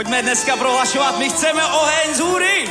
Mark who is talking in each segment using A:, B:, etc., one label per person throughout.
A: Pojďme dneska prohlašovat, my chceme oheň z hůry.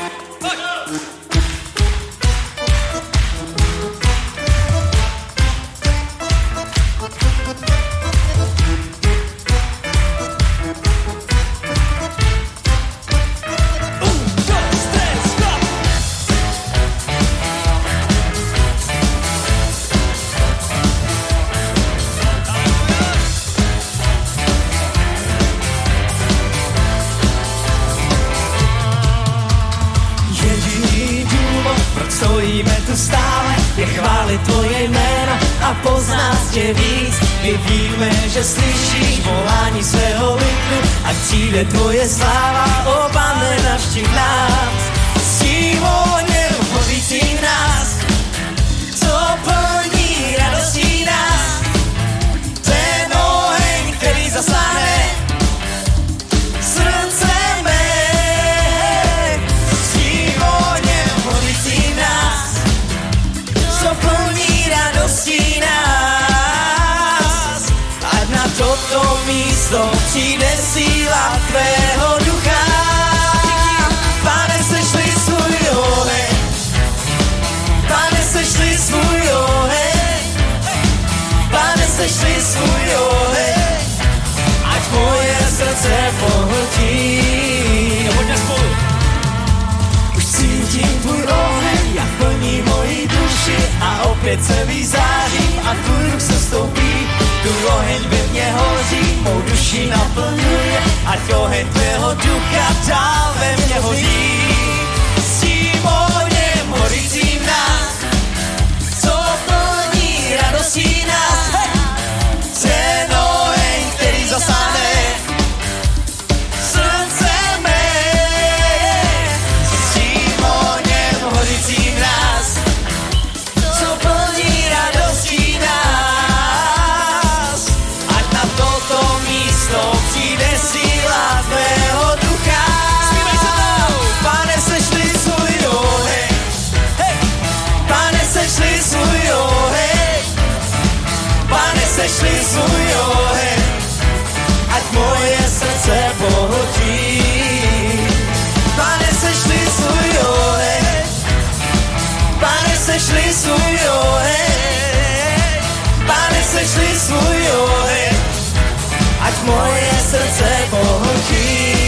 A: Moje srdce pohltí.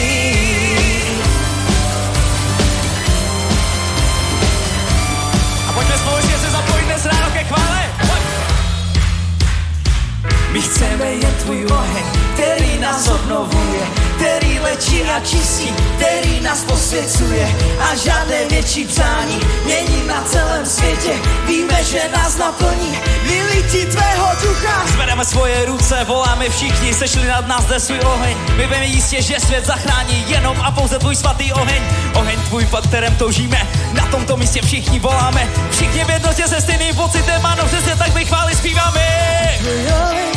A: A pojďme společně se zapojit dnes ráno ke chvále. Pojď. My chceme jen tvůj oheň, který nás obnovuje, který lečí a čistí, který nás posvěcuje a žádné větší přání není na celém světě. Víme, že nás naplní vylítí tvého ducha. Zvedeme svoje ruce, voláme všichni, sešli nad nás zde svůj oheň. My víme jistě, že svět zachrání jenom a pouze tvůj svatý oheň. Oheň tvůj, po kterém toužíme, na tomto místě všichni voláme. Všichni v jednotě se stejným pocitem, ano, přesně tak vychváli zpíváme.
B: Tvůj oheň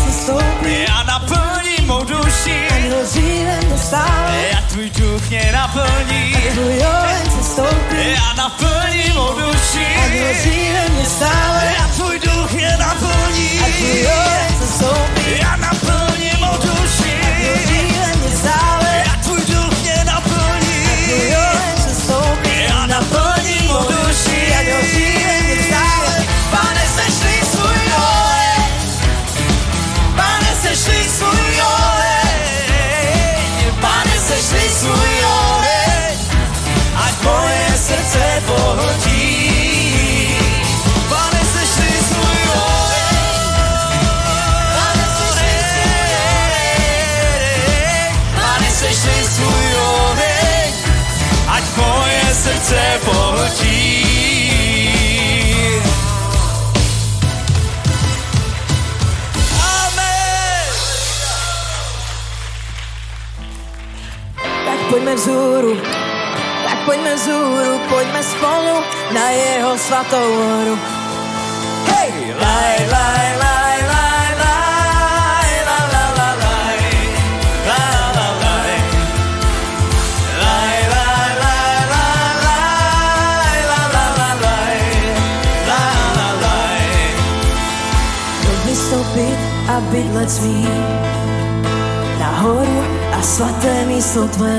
A: mou duši,
B: ať hoří ve mně stále.
A: já tvůj duch mě naplní.
B: Tvůj oheň se stoupí,
A: Já naplním mou duši,
B: ať hoří ve mně stále.
A: já tvůj duch mě naplní.
B: Ať tvůj oheň se stoupí,
A: Já naplním Amen.
B: Tak pojďme vzhůru, tak pojďme vzhůru, pojďme spolu na jeho svatou horu. Hej!
A: Laj, laj, laj,
B: bydlet smí. Nahoru a svaté místo tvé,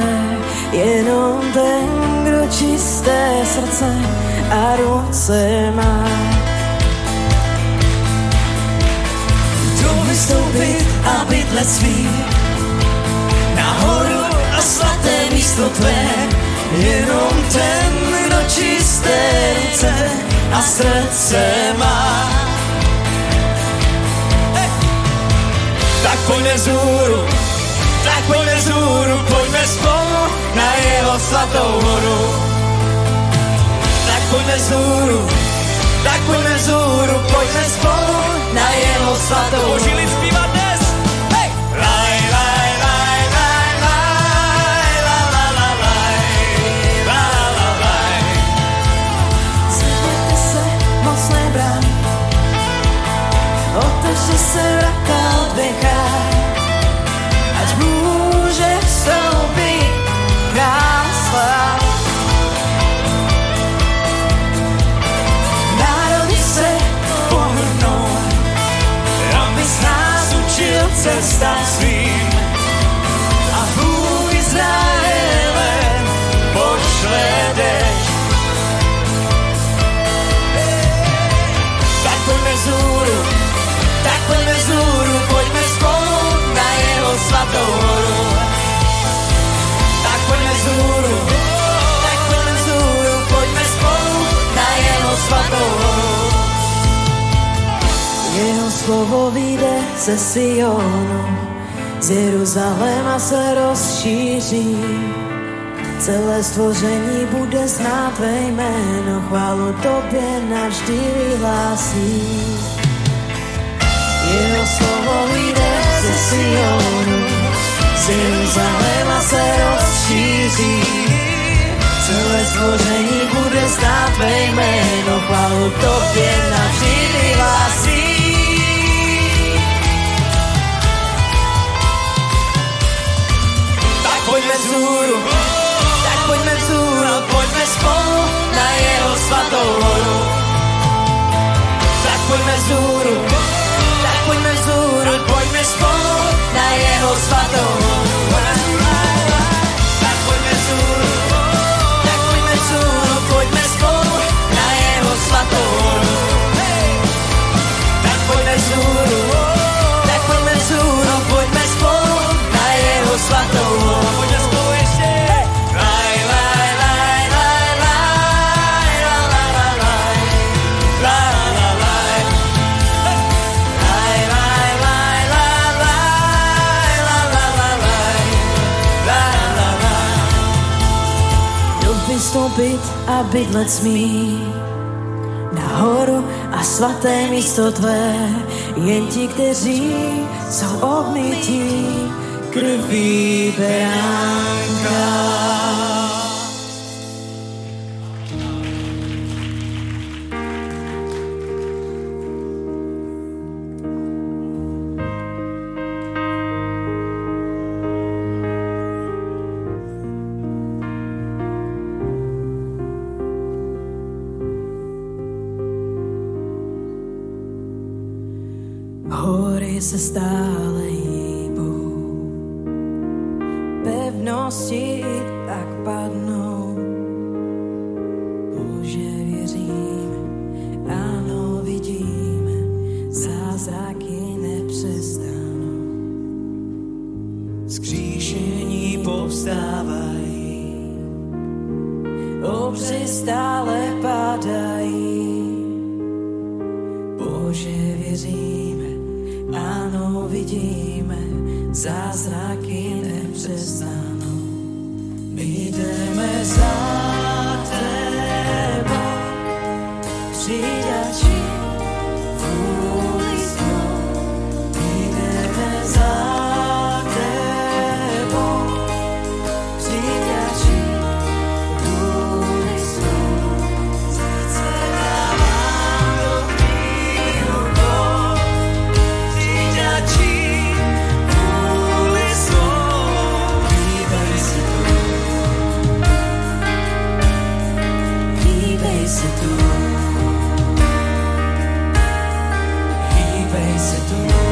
B: jenom ten, kdo čisté srdce a ruce má.
A: Kdo vystoupit a bydlet svý, nahoru a svaté místo tvé, jenom ten, kdo čisté ruce a srdce má. Tak pojďme vzhůru, tak pojďme vzhůru, pojďme spolu na jeho svatou horu. Tak pojďme vzhůru, tak pojďme vzhůru, pojďme spolu na jeho svatou horu. Můžili zpívat dnes? Hej! Laj, laj, la, la, la, la, la.
B: Zvedněte se, brány, otevři se
A: estás
B: vivo. Slovo vyjde ze Sionu, z Jeruzaléma se rozšíří. Celé stvoření bude znát tvé jméno, chválu tobě navždy vyhlásí. Jeho slovo vyjde ze Sionu, z Jeruzaléma se rozšíří. Celé stvoření bude znát tvé jméno, chválu tobě navždy vyhlásí.
A: Vzhůru, tak pojďme vzhůru, pojďme spolu na jeho svatou horu. Tak pojďme vzhůru, tak pojďme vzhůru, pojďme spolu na jeho svatou horu.
B: Vystoupit a bydlet smí nahoru a svaté místo tvé, jen ti, kteří jsou obmytí krví beránka. C'est tout.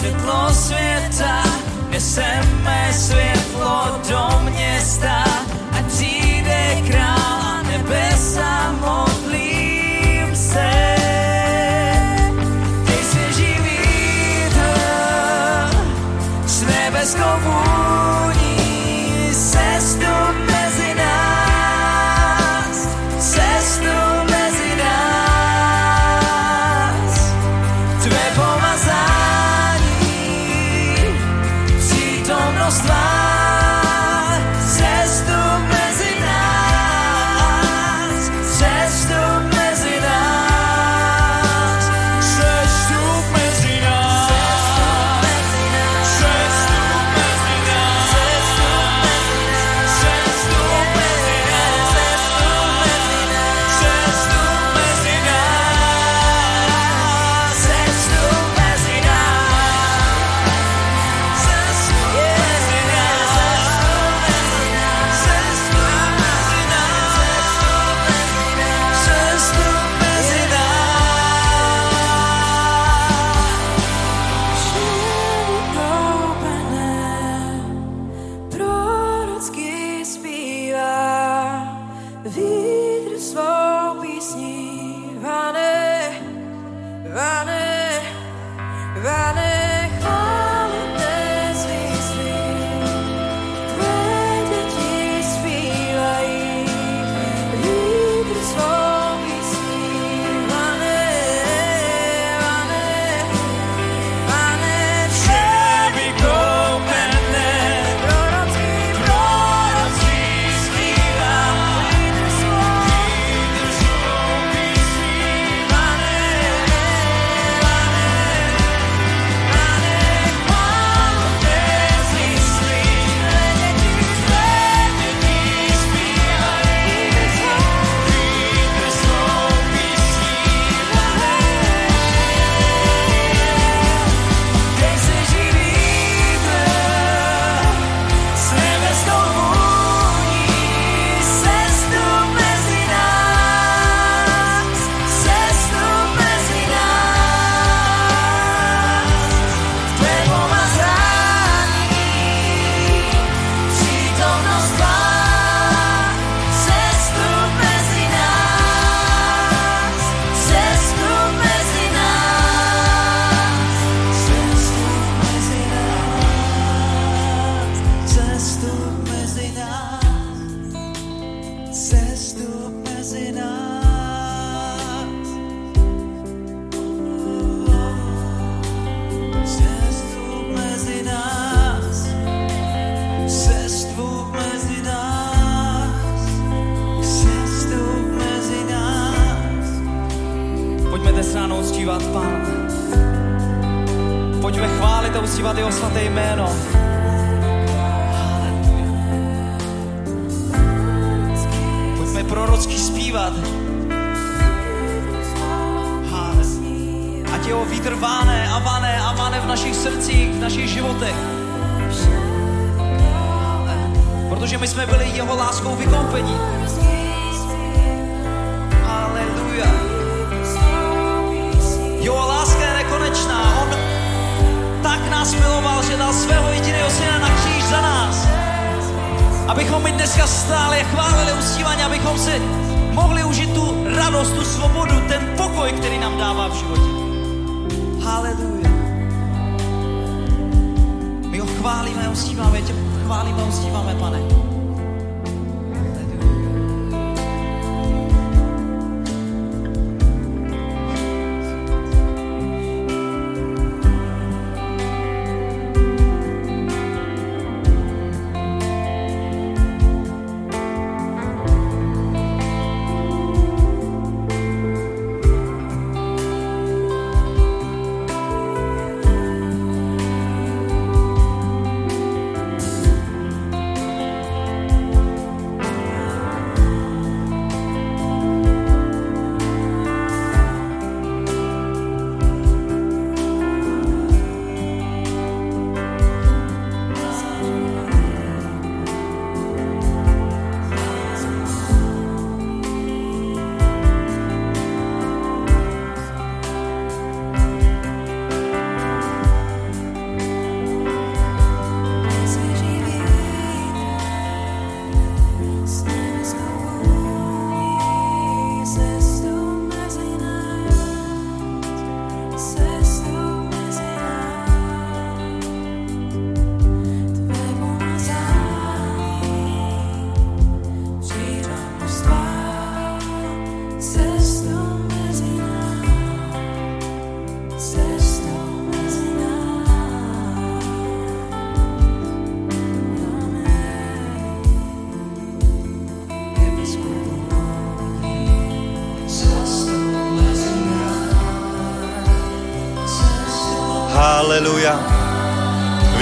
B: світло світа, несеме світло до.
A: Abychom my dneska stále chválili uctívaně, abychom si mohli užít tu radost, tu svobodu, ten pokoj, který nám dává v životě. Haleluja. My ho chválíme a uctíváme, tě chválíme a uctíváme, pane.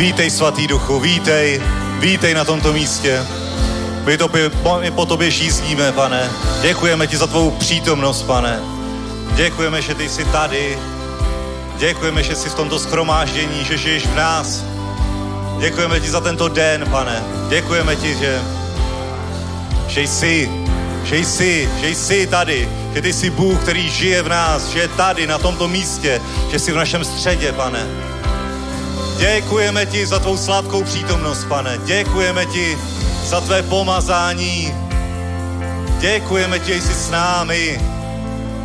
C: Vítej, svatý duchu, vítej, vítej na tomto místě. My, to, my po tobě žízníme, pane. Děkujeme ti za tvou přítomnost, pane. Děkujeme, že ty jsi tady. Děkujeme, že jsi v tomto schromáždění, že žiješ v nás. Děkujeme ti za tento den, pane. Děkujeme ti, že, že jsi, že jsi, že jsi tady, že ty jsi Bůh, který žije v nás, že je tady, na tomto místě, že jsi v našem středě, pane. Děkujeme ti za tvou sladkou přítomnost, pane. Děkujeme ti za tvé pomazání. Děkujeme ti, že jsi s námi.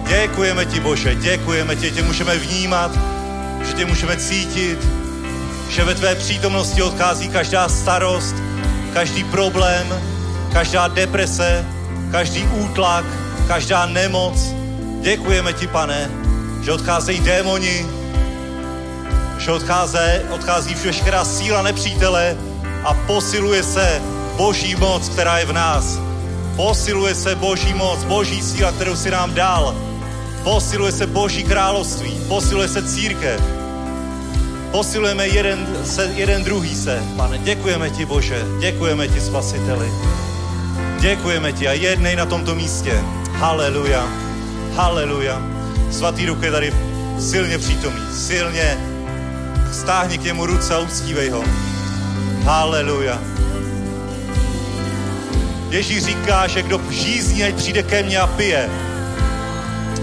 C: Děkujeme ti, Bože, děkujeme ti, že tě můžeme vnímat, že tě můžeme cítit, že ve tvé přítomnosti odchází každá starost, každý problém, každá deprese, každý útlak, každá nemoc. Děkujeme ti, pane, že odcházejí démoni, že odchází, odchází veškerá síla nepřítele a posiluje se boží moc, která je v nás. Posiluje se boží moc, boží síla, kterou si nám dal. Posiluje se boží království, posiluje se církev. Posilujeme jeden, se, jeden druhý se. Pane, děkujeme ti, Bože, děkujeme ti, Spasiteli. Děkujeme ti a jednej na tomto místě. Haleluja, haleluja. Svatý duch je tady silně přítomný, silně stáhni k němu ruce a uctívej ho. Haleluja. Ježíš říká, že kdo žízní, ať přijde ke mně a pije.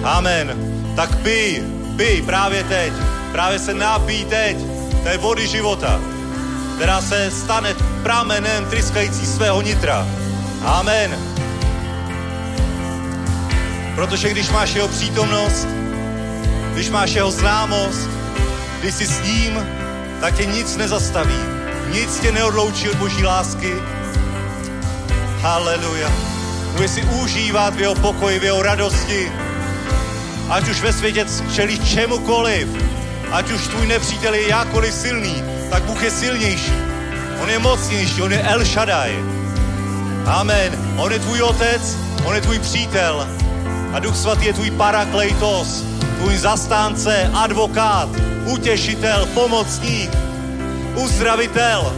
C: Amen. Tak pij, pij právě teď. Právě se napij teď té vody života, která se stane pramenem tryskající svého nitra. Amen. Protože když máš jeho přítomnost, když máš jeho známost, když jsi s ním, tak tě nic nezastaví. Nic tě neodloučí od boží lásky. Haleluja. Můžeš si užívat v jeho pokoji, v jeho radosti. Ať už ve světě čelíš čemukoliv, ať už tvůj nepřítel je jákoliv silný, tak Bůh je silnější. On je mocnější, on je El Shaddai. Amen. On je tvůj otec, on je tvůj přítel. A Duch Svatý je tvůj parakleitos, tvůj zastánce, advokát, utěšitel, pomocník, uzdravitel,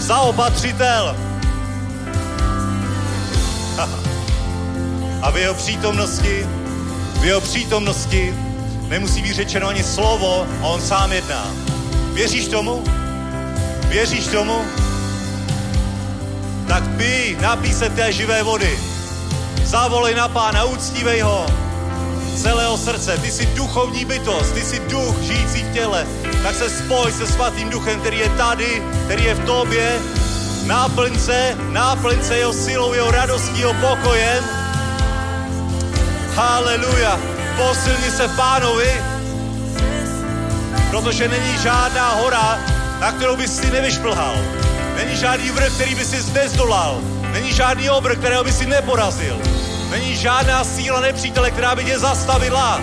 C: zaopatřitel. A v jeho přítomnosti, v jeho přítomnosti nemusí být řečeno ani slovo a on sám jedná. Věříš tomu? Věříš tomu? Tak pij, napij se té živé vody. Zavolej na pána, uctívej ho celého srdce. Ty jsi duchovní bytost, ty jsi duch žijící v těle. Tak se spoj se svatým duchem, který je tady, který je v tobě. náplň se, náplň se jeho silou, jeho radostí, jeho pokojem. Haleluja. Posilni se pánovi, protože není žádná hora, na kterou bys si nevyšplhal. Není žádný vrch, který by si nezdolal. Není žádný obr, kterého by si neporazil. Není žádná síla nepřítele, která by tě zastavila.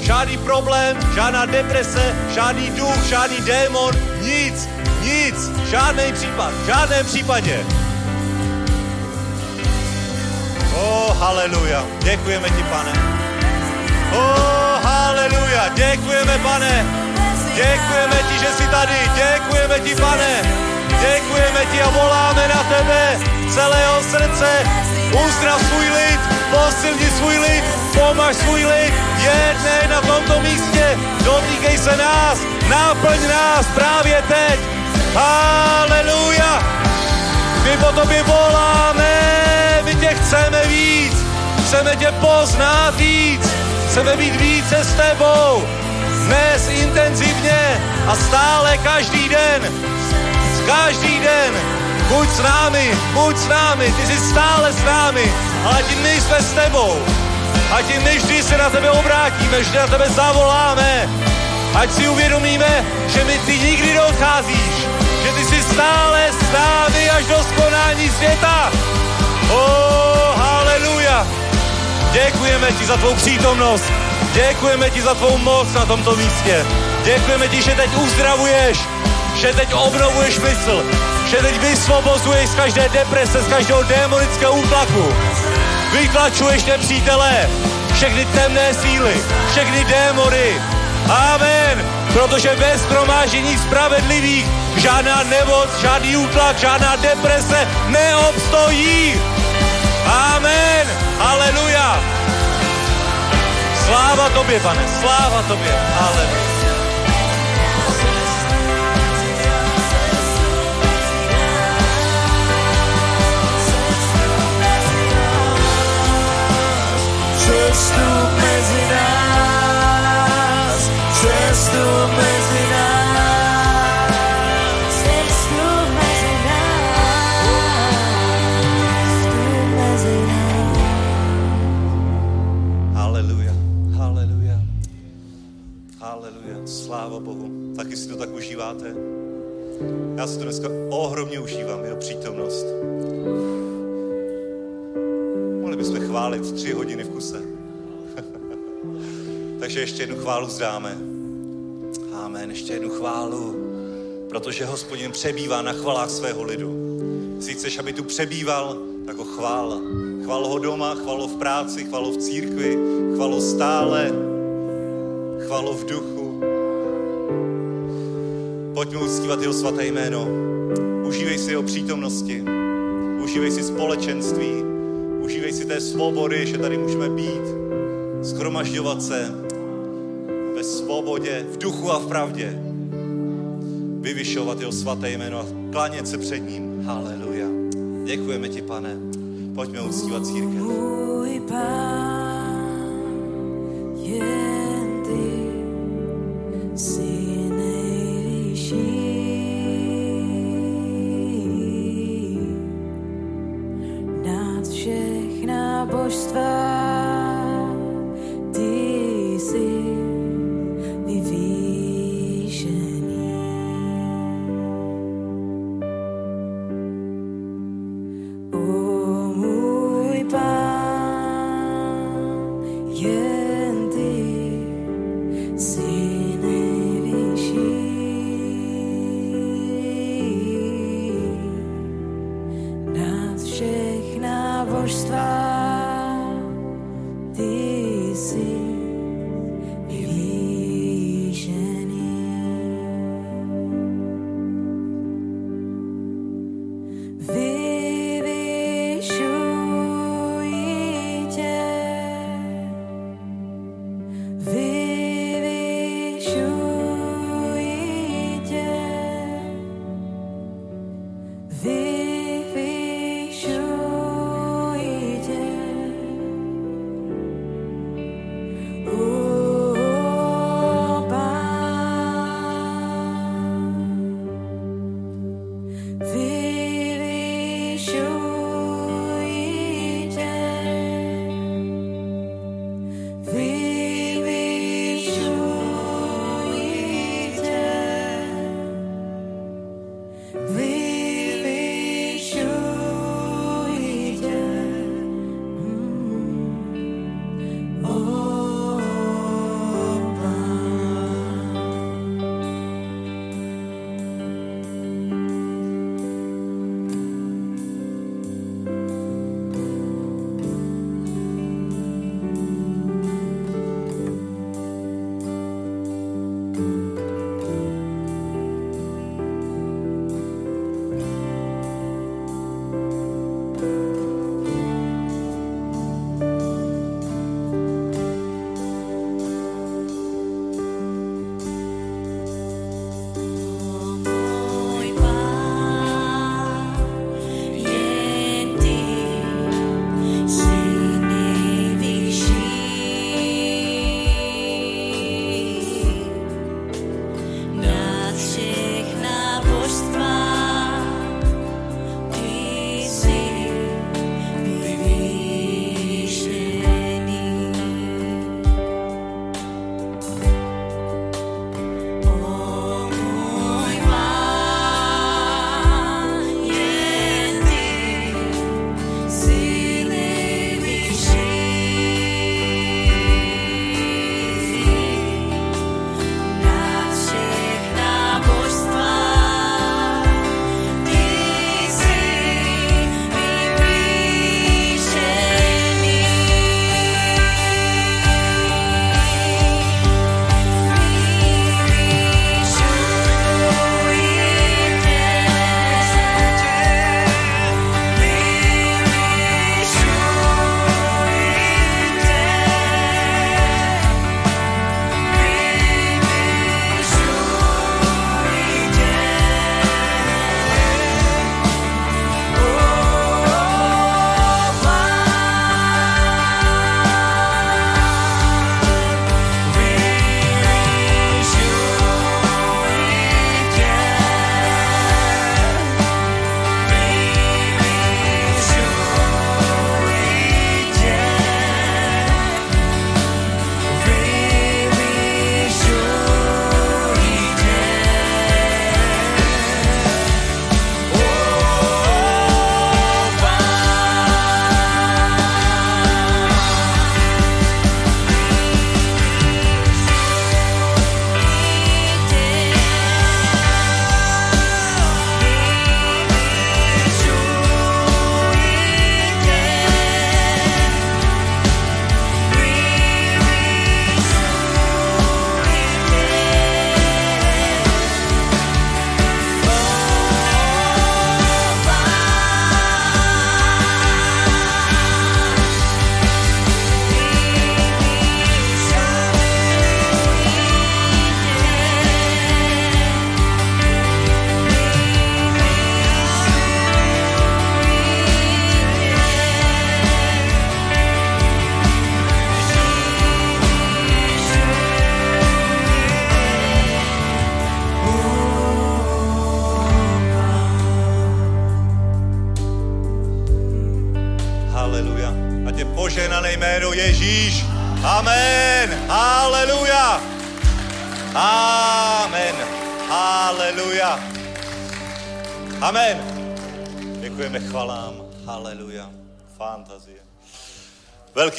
C: Žádný problém, žádná deprese, žádný duch, žádný démon, nic, nic, žádný případ, v žádném případě. O, oh, haleluja, děkujeme ti, pane. O, oh, haleluja, děkujeme, pane. Děkujeme ti, že jsi tady, děkujeme ti, pane. Děkujeme ti a voláme na tebe celého srdce. Uzdrav svůj lid, posilni svůj lid, pomaž svůj lid, jednej na tomto místě, dotýkej se nás, náplň nás právě teď. Haleluja! My po tobě voláme, my tě chceme víc, chceme tě poznat víc, chceme být více s tebou, dnes intenzivně a stále každý den, každý den, buď s námi, buď s námi, ty jsi stále s námi, ale ti my jsme s tebou. A ti vždy se na tebe obrátíme, vždy na tebe zavoláme. Ať si uvědomíme, že my ty nikdy neodcházíš, že ty jsi stále s námi až do skonání světa. Oh, haleluja. Děkujeme ti za tvou přítomnost. Děkujeme ti za tvou moc na tomto místě. Děkujeme ti, že teď uzdravuješ, že teď obnovuješ mysl, že teď vysvobozuješ z každé deprese, z každého démonického útlaku. Vytlačuješ nepřítele, všechny temné síly, všechny démony. Amen. Protože bez skromážení spravedlivých žádná nemoc, žádný útlak, žádná deprese neobstojí. Amen. Aleluja. Sláva tobě, pane, sláva tobě. Aleluja.
B: Přestup mezi nás, přestup mezi nás, přestup mezi nás, vstup mezi nás.
C: Haleluja, haleluja, haleluja, sláva Bohu. Taky si to tak užíváte? Já si to dneska ohromně užívám, jeho přítomnost. Chválit tři hodiny v kuse. Takže ještě jednu chválu zdáme. Amen, ještě jednu chválu, protože hospodin přebývá na chvalách svého lidu. Jestli chceš, aby tu přebýval, tak ho chvál. Chval ho doma, chval ho v práci, chval ho v církvi, chval ho stále, chval ho v duchu. Pojďme uctívat jeho svaté jméno. Užívej si jeho přítomnosti, užívej si společenství, užívej si té svobody, že tady můžeme být, schromažďovat se ve svobodě, v duchu a v pravdě. Vyvyšovat jeho svaté jméno a klanět se před ním. Haleluja. Děkujeme ti, pane. Pojďme uctívat církev.
B: Můj pán,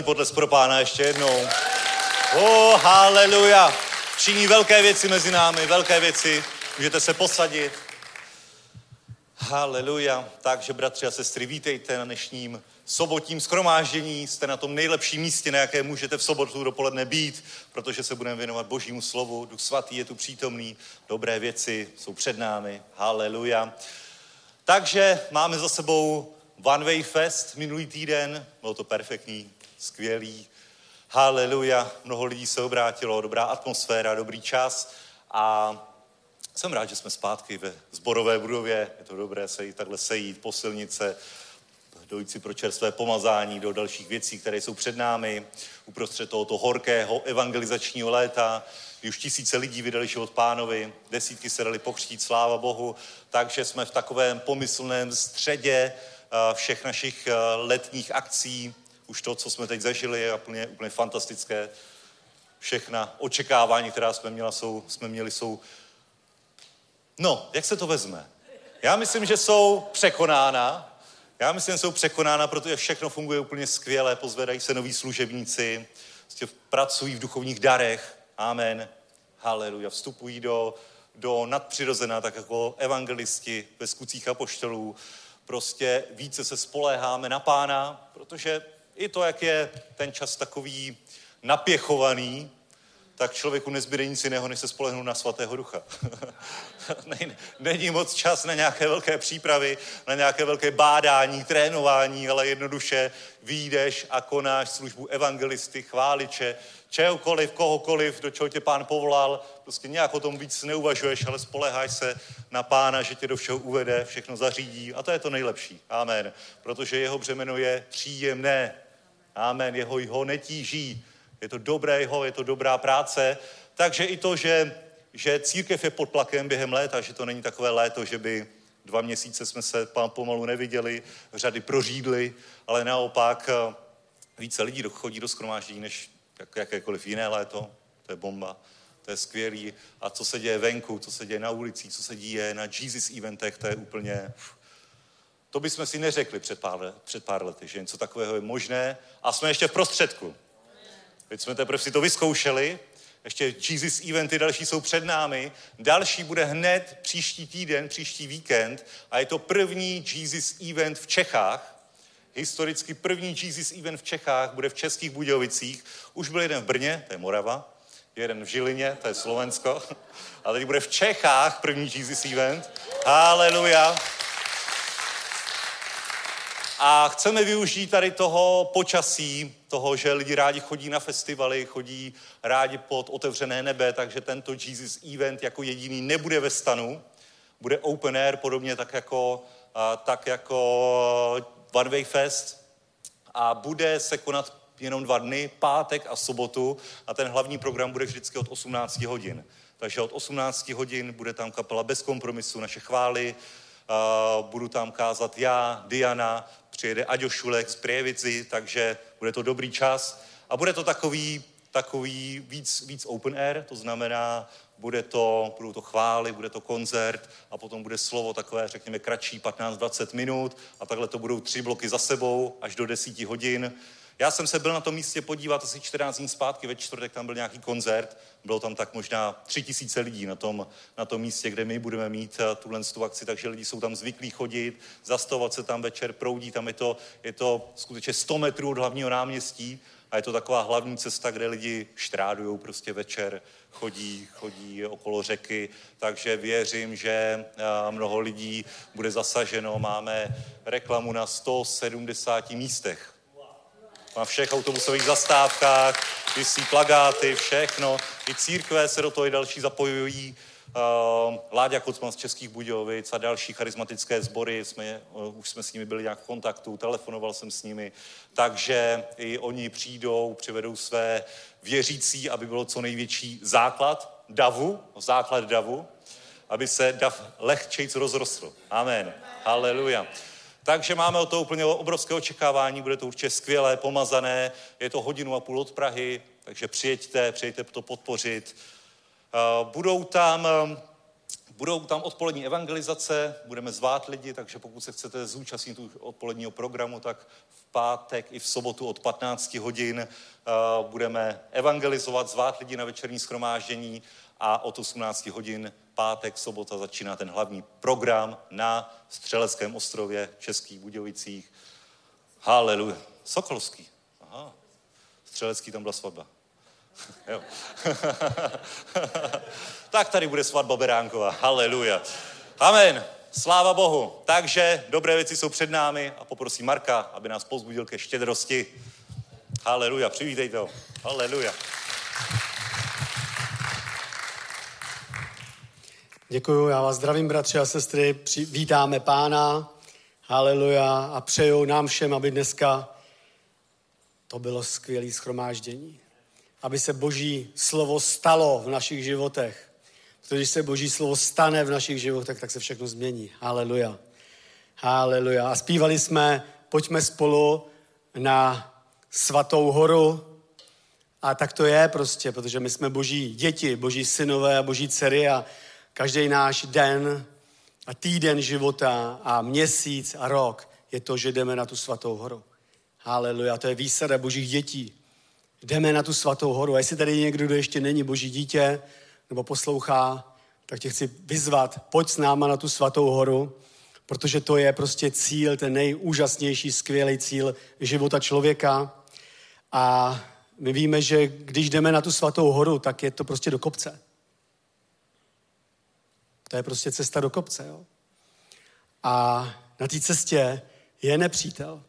C: Velký podles pro pána ještě jednou. Oh, haleluja. Činí velké věci mezi námi, velké věci. Můžete se posadit. Haleluja. Takže, bratři a sestry, vítejte na dnešním sobotním schromáždění. Jste na tom nejlepším místě, na jaké můžete v sobotu dopoledne být, protože se budeme věnovat Božímu slovu. Duch svatý je tu přítomný, dobré věci jsou před námi. Haleluja. Takže máme za sebou One Way Fest minulý týden. Bylo to perfektní, skvělý. Haleluja. Mnoho lidí se obrátilo, dobrá atmosféra, dobrý čas. A jsem rád, že jsme zpátky ve zborové budově. Je to dobré se jít takhle sejít po silnice, dojít si pro čerstvé pomazání do dalších věcí, které jsou před námi, uprostřed tohoto horkého evangelizačního léta, kdy už tisíce lidí vydali život pánovi, desítky se dali pokřtít, sláva Bohu, takže jsme v takovém pomyslném středě eh, všech našich eh, letních akcí. Už to, co jsme teď zažili, je úplně, úplně fantastické. Všechna očekávání, která jsme měli, jsou, jsme měli, jsou No, jak se to vezme? Já myslím, že jsou překonána. Já myslím, že jsou překonána, protože všechno funguje úplně skvěle, pozvedají se noví služebníci, prostě pracují v duchovních darech. Amen. Haleluja. Vstupují do, do nadpřirozená, tak jako evangelisti ve skutcích apoštolů. Prostě více se spoléháme na pána, protože i to, jak je ten čas takový napěchovaný, tak člověku nezbyde nic jiného, než se spolehnout na svatého ducha. Není moc čas na nějaké velké přípravy, na nějaké velké bádání, trénování, ale jednoduše výjdeš a konáš službu evangelisty, chváliče, čehokoliv, kohokoliv, do čeho tě pán povolal, prostě nějak o tom víc neuvažuješ, ale spoleháš se na pána, že tě do všeho uvede, všechno zařídí a to je to nejlepší. Amen. Protože jeho břemeno je příjemné. Amen. Jeho ho netíží je to dobré jeho, je to dobrá práce. Takže i to, že, že církev je pod tlakem během léta, že to není takové léto, že by dva měsíce jsme se pomalu neviděli, řady prořídly, ale naopak eh, více lidí chodí do schromáždění než jak, jakékoliv jiné léto. To je bomba. To je skvělý. A co se děje venku, co se děje na ulicích, co se děje na Jesus eventech, to je úplně... To bychom si neřekli před pár, před pár lety, že něco takového je možné. A jsme ještě v prostředku. Teď jsme teprve si to vyzkoušeli, ještě Jesus eventy další jsou před námi. Další bude hned příští týden, příští víkend a je to první Jesus event v Čechách. Historicky první Jesus event v Čechách bude v Českých Budějovicích. Už byl jeden v Brně, to je Morava, jeden v Žilině, to je Slovensko. A teď bude v Čechách první Jesus event. Haleluja. A chceme využít tady toho počasí, toho, že lidi rádi chodí na festivaly, chodí rádi pod otevřené nebe, takže tento Jesus Event jako jediný nebude ve stanu, bude open air, podobně tak jako, tak jako One Way Fest. A bude se konat jenom dva dny, pátek a sobotu. A ten hlavní program bude vždycky od 18 hodin. Takže od 18 hodin bude tam kapela bez kompromisu, naše chvály, Uh, budu tam kázat já, Diana, přijede Aďo Šulek z Prievici, takže bude to dobrý čas. A bude to takový, takový víc, víc open air, to znamená, bude to, budou to chvály, bude to koncert a potom bude slovo takové, řekněme, kratší, 15-20 minut a takhle to budou tři bloky za sebou až do 10 hodin. Já jsem se byl na tom místě podívat asi 14 dní zpátky, ve čtvrtek tam byl nějaký koncert, bylo tam tak možná tři tisíce lidí na tom, na tom místě, kde my budeme mít eh, tuhle tu akci, takže lidi jsou tam zvyklí chodit, zastavovat se tam večer, proudí, tam je to, je to skutečně 100 metrů od hlavního náměstí a je to taková hlavní cesta, kde lidi štrádují prostě večer, chodí, chodí okolo řeky, takže věřím, že eh, mnoho lidí bude zasaženo. Máme reklamu na 170 místech na všech autobusových zastávkách, vysí plagáty, všechno. I církve se do toho i další zapojují. Uh, Láďa Kocman z Českých Budějovic a další charismatické sbory, jsme, uh, už jsme s nimi byli nějak v kontaktu, telefonoval jsem s nimi, takže i oni přijdou, přivedou své věřící, aby bylo co největší základ davu, základ davu, aby se dav lehčejc rozrostl. Amen. Haleluja. Takže máme o to úplně obrovské očekávání, bude to určitě skvělé, pomazané, je to hodinu a půl od Prahy, takže přijeďte, přijeďte to podpořit. Eh, Budou tam, eh, budou tam odpolední evangelizace, budeme zvát lidi, takže pokud se chcete zúčastnit odpoledního programu, tak v pátek i v sobotu od 15 hodin eh, budeme evangelizovat, zvát lidi na večerní schromáždění a od 18 hodin pátek, sobota začíná ten hlavní program na Střeleckém ostrově v Českých Budějovicích. Haleluja. Sokolský. Aha. Střelecký tam byla svatba. tak tady bude svatba Beránková. Haleluja. Amen. Sláva Bohu. Takže dobré věci jsou před námi a poprosím Marka, aby nás pozbudil ke štědrosti. Haleluja. Přivítejte ho. Haleluja.
D: Děkuju, já vás zdravím, bratři a sestry, vítáme pána, haleluja a přeju nám všem, aby dneska to bylo skvělé schromáždění. Aby se boží slovo stalo v našich životech. Protože když se boží slovo stane v našich životech, tak se všechno změní. Haleluja. Haleluja. A zpívali jsme, pojďme spolu na svatou horu, a tak to je prostě, protože my jsme boží děti, boží synové a boží dcery a každý náš den a týden života a měsíc a rok je to, že jdeme na tu svatou horu. Haleluja, to je výsada božích dětí. Jdeme na tu svatou horu. A jestli tady někdo, kdo ještě není boží dítě nebo poslouchá, tak tě chci vyzvat, pojď s náma na tu svatou horu, protože to je prostě cíl, ten nejúžasnější, skvělý cíl života člověka. A my víme, že když jdeme na tu svatou horu, tak je to prostě do kopce. To je prostě cesta do kopce. Jo? A na té cestě je nepřítel.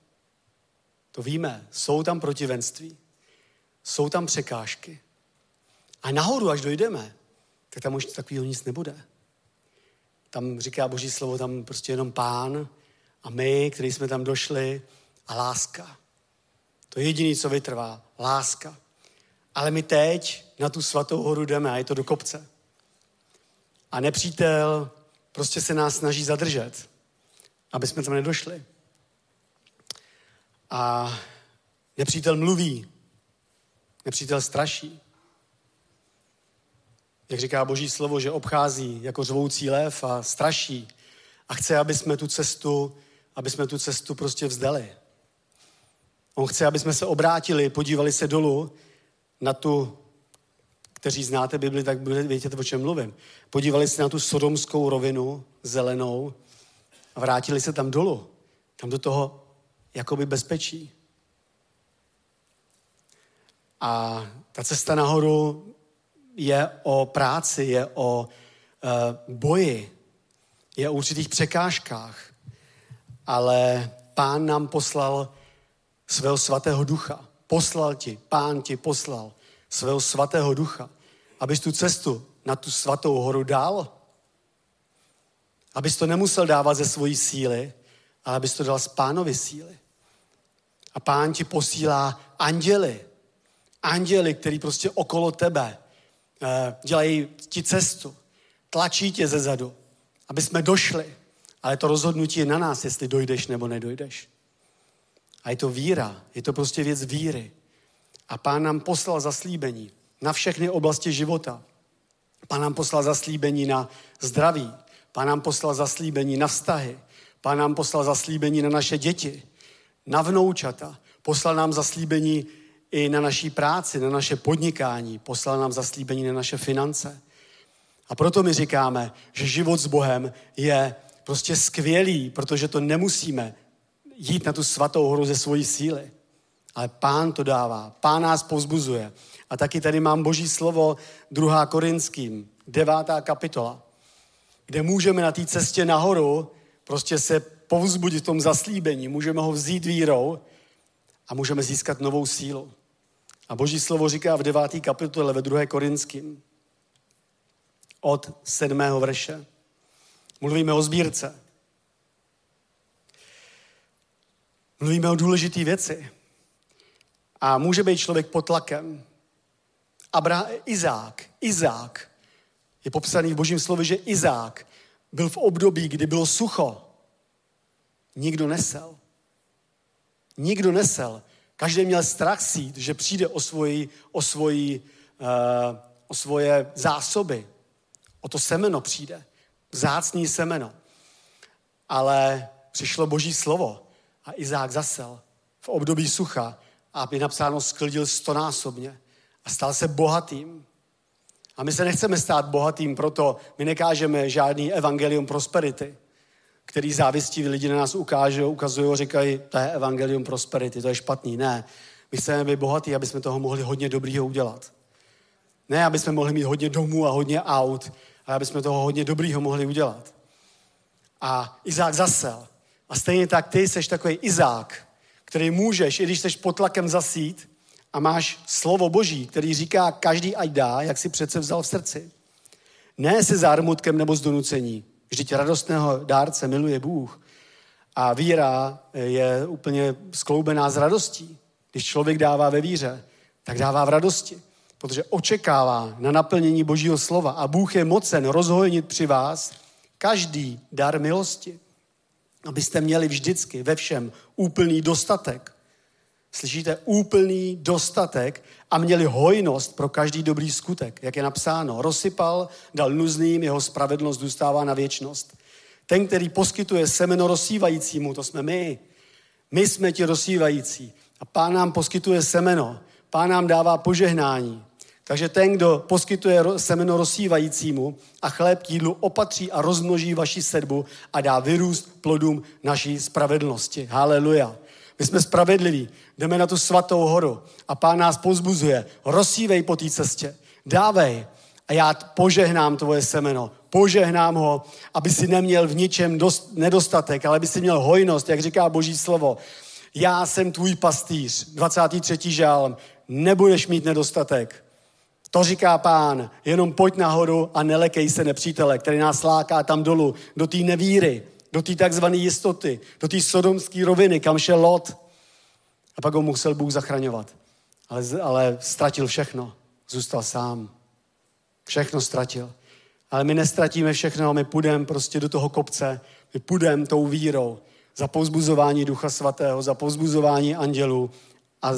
D: To víme. Jsou tam protivenství. Jsou tam překážky. A nahoru, až dojdeme, tak tam už takového nic nebude. Tam říká Boží slovo, tam prostě jenom pán a my, kteří jsme tam došli, a láska. To je jediné, co vytrvá. Láska. Ale my teď na tu svatou horu jdeme a je to do kopce. A nepřítel prostě se nás snaží zadržet, aby jsme tam nedošli. A nepřítel mluví, nepřítel straší. Jak říká Boží slovo, že obchází jako řvoucí lev a straší a chce, aby jsme tu cestu, aby jsme tu cestu prostě vzdali. On chce, aby jsme se obrátili, podívali se dolů na tu, kteří znáte Bibli, tak víte, o čem mluvím. Podívali se na tu sodomskou rovinu, zelenou, a vrátili se tam dolů, tam do toho jakoby bezpečí. A ta cesta nahoru je o práci, je o uh, boji, je o určitých překážkách, ale pán nám poslal svého svatého ducha. Poslal ti, pán ti poslal svého svatého ducha, abys tu cestu na tu svatou horu dal. Abys to nemusel dávat ze svojí síly, ale abys to dal z pánovy síly. A pán ti posílá anděly. Anděly, který prostě okolo tebe eh, dělají ti cestu. Tlačí tě ze zadu, aby jsme došli. Ale to rozhodnutí je na nás, jestli dojdeš nebo nedojdeš. A je to víra, je to prostě věc víry. A pán nám poslal zaslíbení na všechny oblasti života. Pán nám poslal zaslíbení na zdraví. Pán nám poslal zaslíbení na vztahy. Pán nám poslal zaslíbení na naše děti, na vnoučata. Poslal nám zaslíbení i na naší práci, na naše podnikání. Poslal nám zaslíbení na naše finance. A proto my říkáme, že život s Bohem je prostě skvělý, protože to nemusíme jít na tu svatou horu ze svojí síly. Ale pán to dává, pán nás povzbuzuje. A taky tady mám boží slovo 2. Korinským, devátá kapitola, kde můžeme na té cestě nahoru prostě se povzbudit v tom zaslíbení, můžeme ho vzít vírou a můžeme získat novou sílu. A boží slovo říká v devátý kapitole ve 2. Korinským od sedmého verše. Mluvíme o sbírce. Mluvíme o důležité věci. A může být člověk pod tlakem. Abra, Izák, Izák, je popsaný v božím slově, že Izák byl v období, kdy bylo sucho. Nikdo nesel. Nikdo nesel. Každý měl strach sít, že přijde o, svoji, o, svoji, uh, o svoje zásoby. O to semeno přijde. Vzácný semeno. Ale přišlo boží slovo a Izák zasel v období sucha a aby napsáno sklidil stonásobně a stal se bohatým. A my se nechceme stát bohatým, proto my nekážeme žádný evangelium prosperity, který závistiví lidi na nás ukážou, ukazují, říkají, to je evangelium prosperity, to je špatný. Ne, my chceme být bohatí, aby jsme toho mohli hodně dobrýho udělat. Ne, aby jsme mohli mít hodně domů a hodně aut, ale aby jsme toho hodně dobrýho mohli udělat. A Izák zasel. A stejně tak ty seš takový Izák, který můžeš, i když jsi pod tlakem zasít a máš slovo Boží, který říká každý ať dá, jak si přece vzal v srdci. Ne se zármutkem nebo z donucení. Vždyť radostného dárce miluje Bůh. A víra je úplně skloubená s radostí. Když člověk dává ve víře, tak dává v radosti, protože očekává na naplnění Božího slova a Bůh je mocen rozhojnit při vás každý dar milosti, abyste měli vždycky ve všem úplný dostatek. Slyšíte? Úplný dostatek a měli hojnost pro každý dobrý skutek. Jak je napsáno, rozsypal, dal nuzným, jeho spravedlnost zůstává na věčnost. Ten, který poskytuje semeno rozsívajícímu, to jsme my. My jsme ti rozsívající. A pán nám poskytuje semeno. Pán nám dává požehnání. Takže ten, kdo poskytuje semeno rozsívajícímu a chléb k jídlu, opatří a rozmnoží vaši sedbu a dá vyrůst plodům naší spravedlnosti. Haleluja. My jsme spravedliví, jdeme na tu svatou horu a pán nás pozbuzuje. Rozsívej po té cestě, dávej a já požehnám tvoje semeno, požehnám ho, aby si neměl v ničem dost, nedostatek, ale aby si měl hojnost, jak říká boží slovo. Já jsem tvůj pastýř, 23. žálm, nebudeš mít nedostatek. To říká pán, jenom pojď nahoru a nelekej se nepřítele, který nás láká tam dolů, do té nevíry, do té takzvané jistoty, do té sodomské roviny, kam šel Lot. A pak ho musel Bůh zachraňovat. Ale, ale ztratil všechno. Zůstal sám. Všechno ztratil. Ale my nestratíme všechno, my půjdeme prostě do toho kopce, my půjdeme tou vírou za povzbuzování Ducha Svatého, za povzbuzování andělů a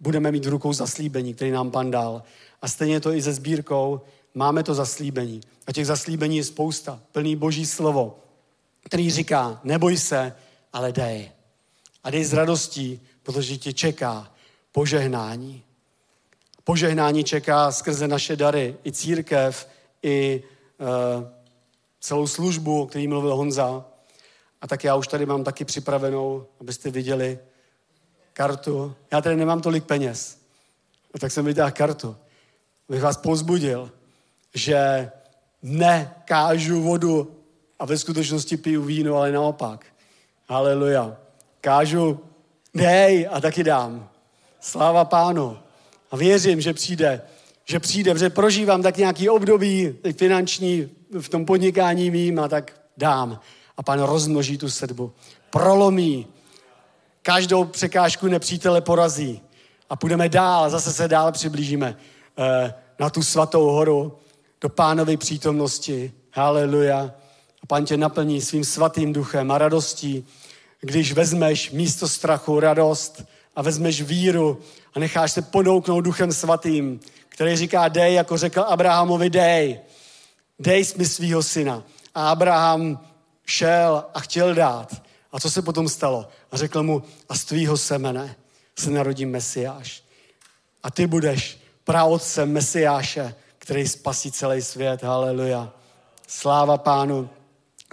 D: budeme mít v rukou zaslíbení, který nám pan dal. A stejně to i se sbírkou, máme to zaslíbení. A těch zaslíbení je spousta. Plný boží slovo, který říká, neboj se, ale dej. A dej s radostí, protože tě čeká požehnání. Požehnání čeká skrze naše dary, i církev, i e, celou službu, o který mluvil Honza. A tak já už tady mám taky připravenou, abyste viděli kartu. Já tady nemám tolik peněz. A tak jsem vytáhl kartu. Abych vás pozbudil, že nekážu vodu a ve skutečnosti piju víno, ale naopak. Haleluja. Kážu, dej a taky dám. Sláva pánu. A věřím, že přijde, že přijde, protože prožívám tak nějaký období finanční v tom podnikání mým a tak dám. A pán rozmnoží tu sedbu. Prolomí. Každou překážku nepřítele porazí. A půjdeme dál, zase se dál přiblížíme na tu svatou horu, do pánovy přítomnosti. Haleluja. A pán tě naplní svým svatým duchem a radostí, když vezmeš místo strachu radost a vezmeš víru a necháš se podouknout duchem svatým, který říká dej, jako řekl Abrahamovi dej. Dej mi svýho syna. A Abraham šel a chtěl dát. A co se potom stalo? A řekl mu, a z tvýho semene se narodí Mesiáš. A ty budeš praotcem Mesiáše, který spasí celý svět. Haleluja. Sláva pánu.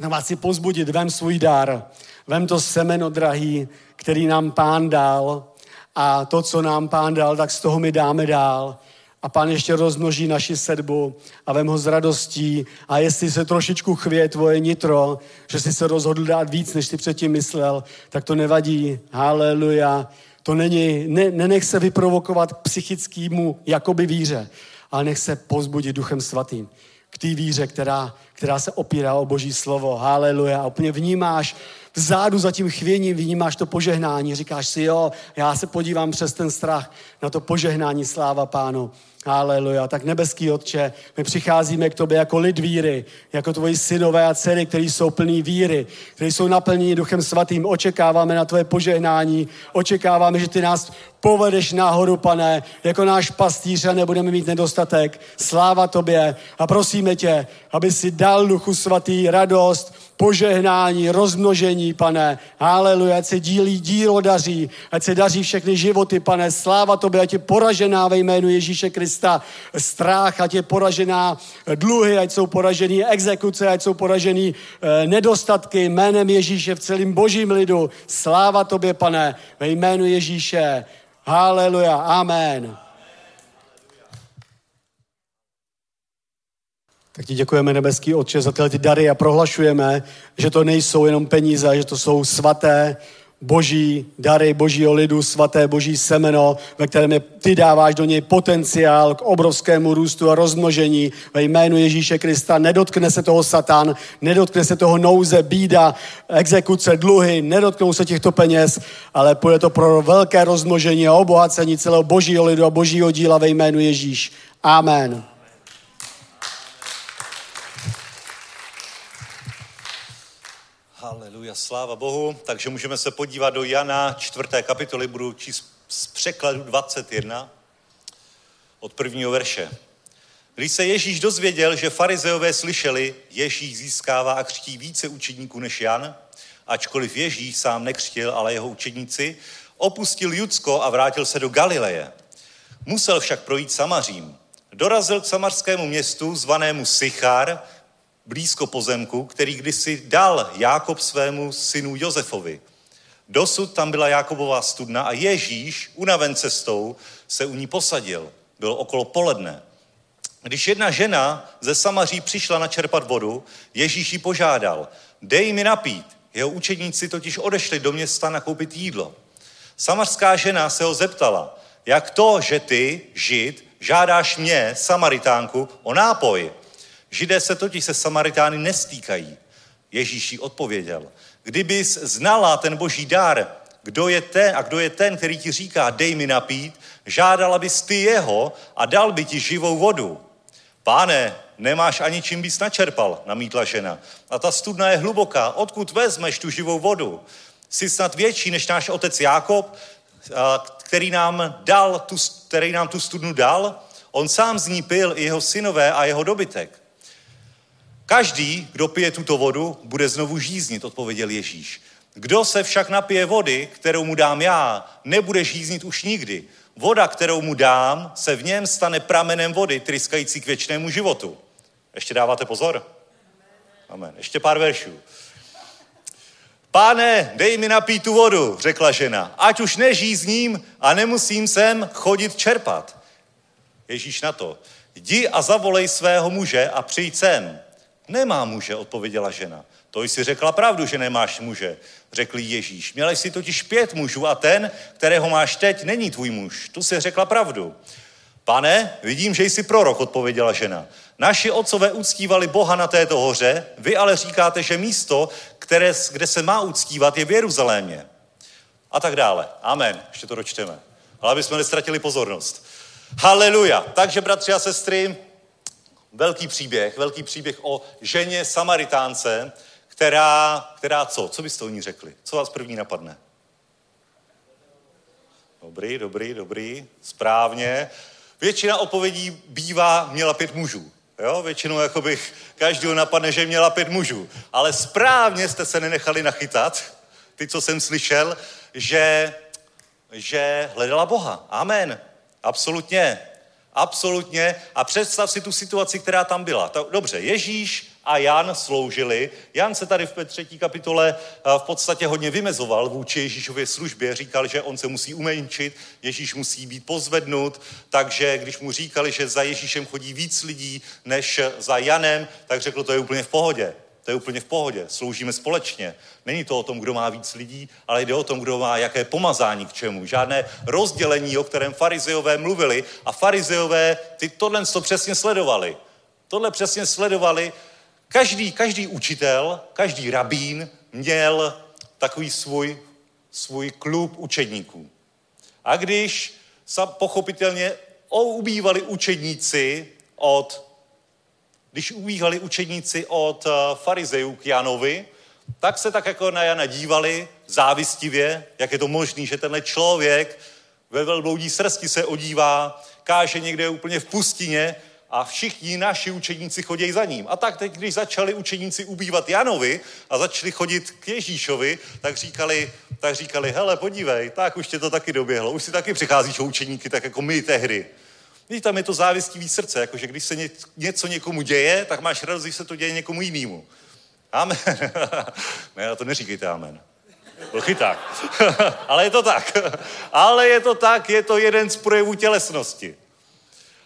D: Na vás si pozbudit, vem svůj dar. Vem to semeno drahý, který nám pán dal. A to, co nám pán dal, tak z toho my dáme dál a pán ještě rozmnoží naši sedbu a vem ho s radostí a jestli se trošičku chvěje tvoje nitro, že jsi se rozhodl dát víc, než jsi předtím myslel, tak to nevadí. Haleluja. To není, ne, nenech se vyprovokovat k psychickému jakoby víře, ale nech se pozbudit duchem svatým k té víře, která, která se opírá o Boží slovo. Haleluja. A úplně vnímáš vzadu za tím chvěním, vnímáš to požehnání. Říkáš si, jo, já se podívám přes ten strach na to požehnání, sláva pánu. Haleluja. Tak nebeský Otče, my přicházíme k tobě jako lid víry, jako tvoji synové a dcery, kteří jsou plní víry, kteří jsou naplněni Duchem Svatým. Očekáváme na tvoje požehnání, očekáváme, že ty nás povedeš nahoru, pane, jako náš pastýř a nebudeme mít nedostatek. Sláva tobě a prosíme tě, aby si dal Duchu Svatý radost, požehnání, rozmnožení, pane. Haleluja, ať se dílí dílo daří, ať se daří všechny životy, pane. Sláva tobě, ať je poražená ve jménu Ježíše Krista. Strach, ať je poražená dluhy, ať jsou poražený exekuce, ať jsou poražený eh, nedostatky jménem Ježíše v celém božím lidu. Sláva tobě, pane, ve jménu Ježíše. Haleluja, amen. Tak ti děkujeme, nebeský Otče, za tyhle ty dary a prohlašujeme, že to nejsou jenom peníze, že to jsou svaté, boží dary božího lidu, svaté boží semeno, ve kterém je, ty dáváš do něj potenciál k obrovskému růstu a rozmnožení ve jménu Ježíše Krista. Nedotkne se toho satan, nedotkne se toho nouze, bída, exekuce, dluhy, nedotknou se těchto peněz, ale půjde to pro velké rozmnožení a obohacení celého božího lidu a božího díla ve jménu Ježíš. Amen.
C: Haleluja, sláva Bohu. Takže můžeme se podívat do Jana 4. kapitoly, budu číst z překladu 21 od prvního verše. Když se Ježíš dozvěděl, že farizeové slyšeli, Ježíš získává a křtí více učedníků než Jan, ačkoliv Ježíš sám nekřtil, ale jeho učedníci, opustil Judsko a vrátil se do Galileje. Musel však projít Samařím. Dorazil k samařskému městu zvanému Sichar, blízko pozemku, který kdysi dal Jákob svému synu Josefovi. Dosud tam byla Jákobová studna a Ježíš, unaven cestou, se u ní posadil. Bylo okolo poledne. Když jedna žena ze Samaří přišla načerpat vodu, Ježíš ji požádal, dej mi napít. Jeho učedníci totiž odešli do města nakoupit jídlo. Samařská žena se ho zeptala, jak to, že ty, žid, žádáš mě, Samaritánku, o nápoj? Židé se totiž se Samaritány nestýkají. Ježíš jí odpověděl, kdybys znala ten boží dar, kdo je ten a kdo je ten, který ti říká, dej mi napít, žádala bys ty jeho a dal by ti živou vodu. Páne, nemáš ani čím bys načerpal, namítla žena. A ta studna je hluboká, odkud vezmeš tu živou vodu? Jsi snad větší než náš otec Jákob, který nám, dal tu, který nám tu studnu dal? On sám z ní pil i jeho synové a jeho dobytek. Každý, kdo pije tuto vodu, bude znovu žíznit, odpověděl Ježíš. Kdo se však napije vody, kterou mu dám já, nebude žíznit už nikdy. Voda, kterou mu dám, se v něm stane pramenem vody, tryskající k věčnému životu. Ještě dáváte pozor? Amen. Ještě pár veršů. Páne, dej mi napít tu vodu, řekla žena, ať už nežízním a nemusím sem chodit čerpat. Ježíš na to, jdi a zavolej svého muže a přijď sem. Nemá muže, odpověděla žena. To jsi řekla pravdu, že nemáš muže, řekl Ježíš. Měla jsi totiž pět mužů a ten, kterého máš teď, není tvůj muž. Tu si řekla pravdu. Pane, vidím, že jsi prorok, odpověděla žena. Naši otcové uctívali Boha na této hoře, vy ale říkáte, že místo, které, kde se má uctívat, je v Jeruzalémě. A tak dále. Amen. Ještě to dočteme. Ale aby jsme nestratili pozornost. Haleluja. Takže, bratři a sestry, velký příběh, velký příběh o ženě Samaritánce, která, která co? Co byste o ní řekli? Co vás první napadne? Dobrý, dobrý, dobrý, správně. Většina odpovědí bývá, měla pět mužů. Jo, většinou bych každého napadne, že měla pět mužů. Ale správně jste se nenechali nachytat, ty, co jsem slyšel, že, že hledala Boha. Amen. Absolutně. Absolutně. A představ si tu situaci, která tam byla. Dobře, Ježíš a Jan sloužili. Jan se tady v třetí kapitole eh, v podstatě hodně vymezoval vůči Ježíšově službě. Říkal, že on se musí umenčit, Ježíš musí být pozvednut, takže když mu říkali, že za Ježíšem chodí víc lidí než za Janem, tak řekl, to je úplně v pohodě. To je úplně v pohodě. Sloužíme společně. Není to o tom, kdo má víc lidí, ale jde o tom, kdo má jaké pomazání k čemu. Žádné rozdělení, o kterém farizeové mluvili. A farizeové ty tohle to přesně sledovali. Tohle přesně sledovali, každý, každý učitel, každý rabín měl takový svůj, svůj klub učedníků. A když pochopitelně ubývali učedníci od když ubíhali učedníci od eh, farizejů k Janovi, tak se tak jako na Jana dívali závistivě, jak je to možný, že tenhle člověk ve velbloudí srsti se odívá, káže někde úplně v pustině a všichni naši učeníci chodí za ním. A tak teď, když začali učeníci ubývat Janovi a začali chodit k Ježíšovi, tak říkali, tak říkali, hele, podívej, tak už tě to taky doběhlo, už si taky přicházíš o učeníky, tak jako my tehdy. Víš, tam je to závistivý srdce, jakože když se něco někomu děje, tak máš radost, když se to děje někomu jinému. Amen. ne, na to neříkejte amen. To chyták. Ale je to tak. Ale je to tak, je to jeden z projevů tělesnosti.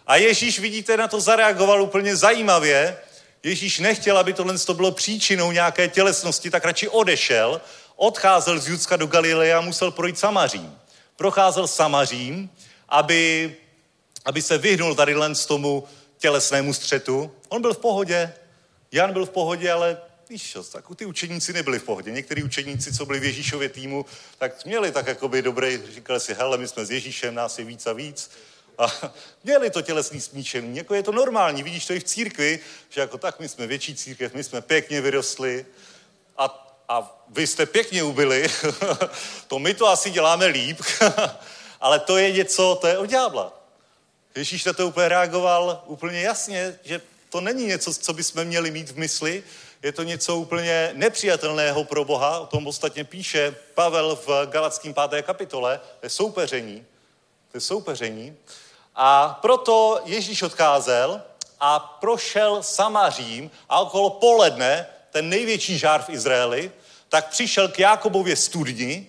C: A Ježíš, vidíte, na to zareagoval úplně zajímavě. Ježíš nechtěl, aby tohle to bylo příčinou nějaké tělesnosti, tak radši odešel, odcházel z Judska do Galileje a musel projít Samařím. Procházel Samařím, aby aby se vyhnul tady len z tomu tělesnému střetu. On byl v pohodě, Jan byl v pohodě, ale víš čo, tak ty učeníci nebyli v pohodě. Někteří učeníci, co byli v Ježíšově týmu, tak měli tak jakoby dobré, říkali si, hele, my jsme s Ježíšem, nás je víc a víc. A měli to tělesný smíčení, jako je to normální, vidíš to i v církvi, že jako tak my jsme větší církev, my jsme pěkně vyrostli a, a vy jste pěkně ubili, to my to asi děláme líp, ale to je něco, to je od ďábla. Ježíš na to úplně reagoval úplně jasně, že to není něco, co bychom měli mít v mysli, je to něco úplně nepřijatelného pro Boha, o tom ostatně píše Pavel v Galackém 5. kapitole, to je soupeření, to je soupeření. A proto Ježíš odcházel a prošel Samařím a okolo poledne, ten největší žár v Izraeli, tak přišel k Jakobově studni,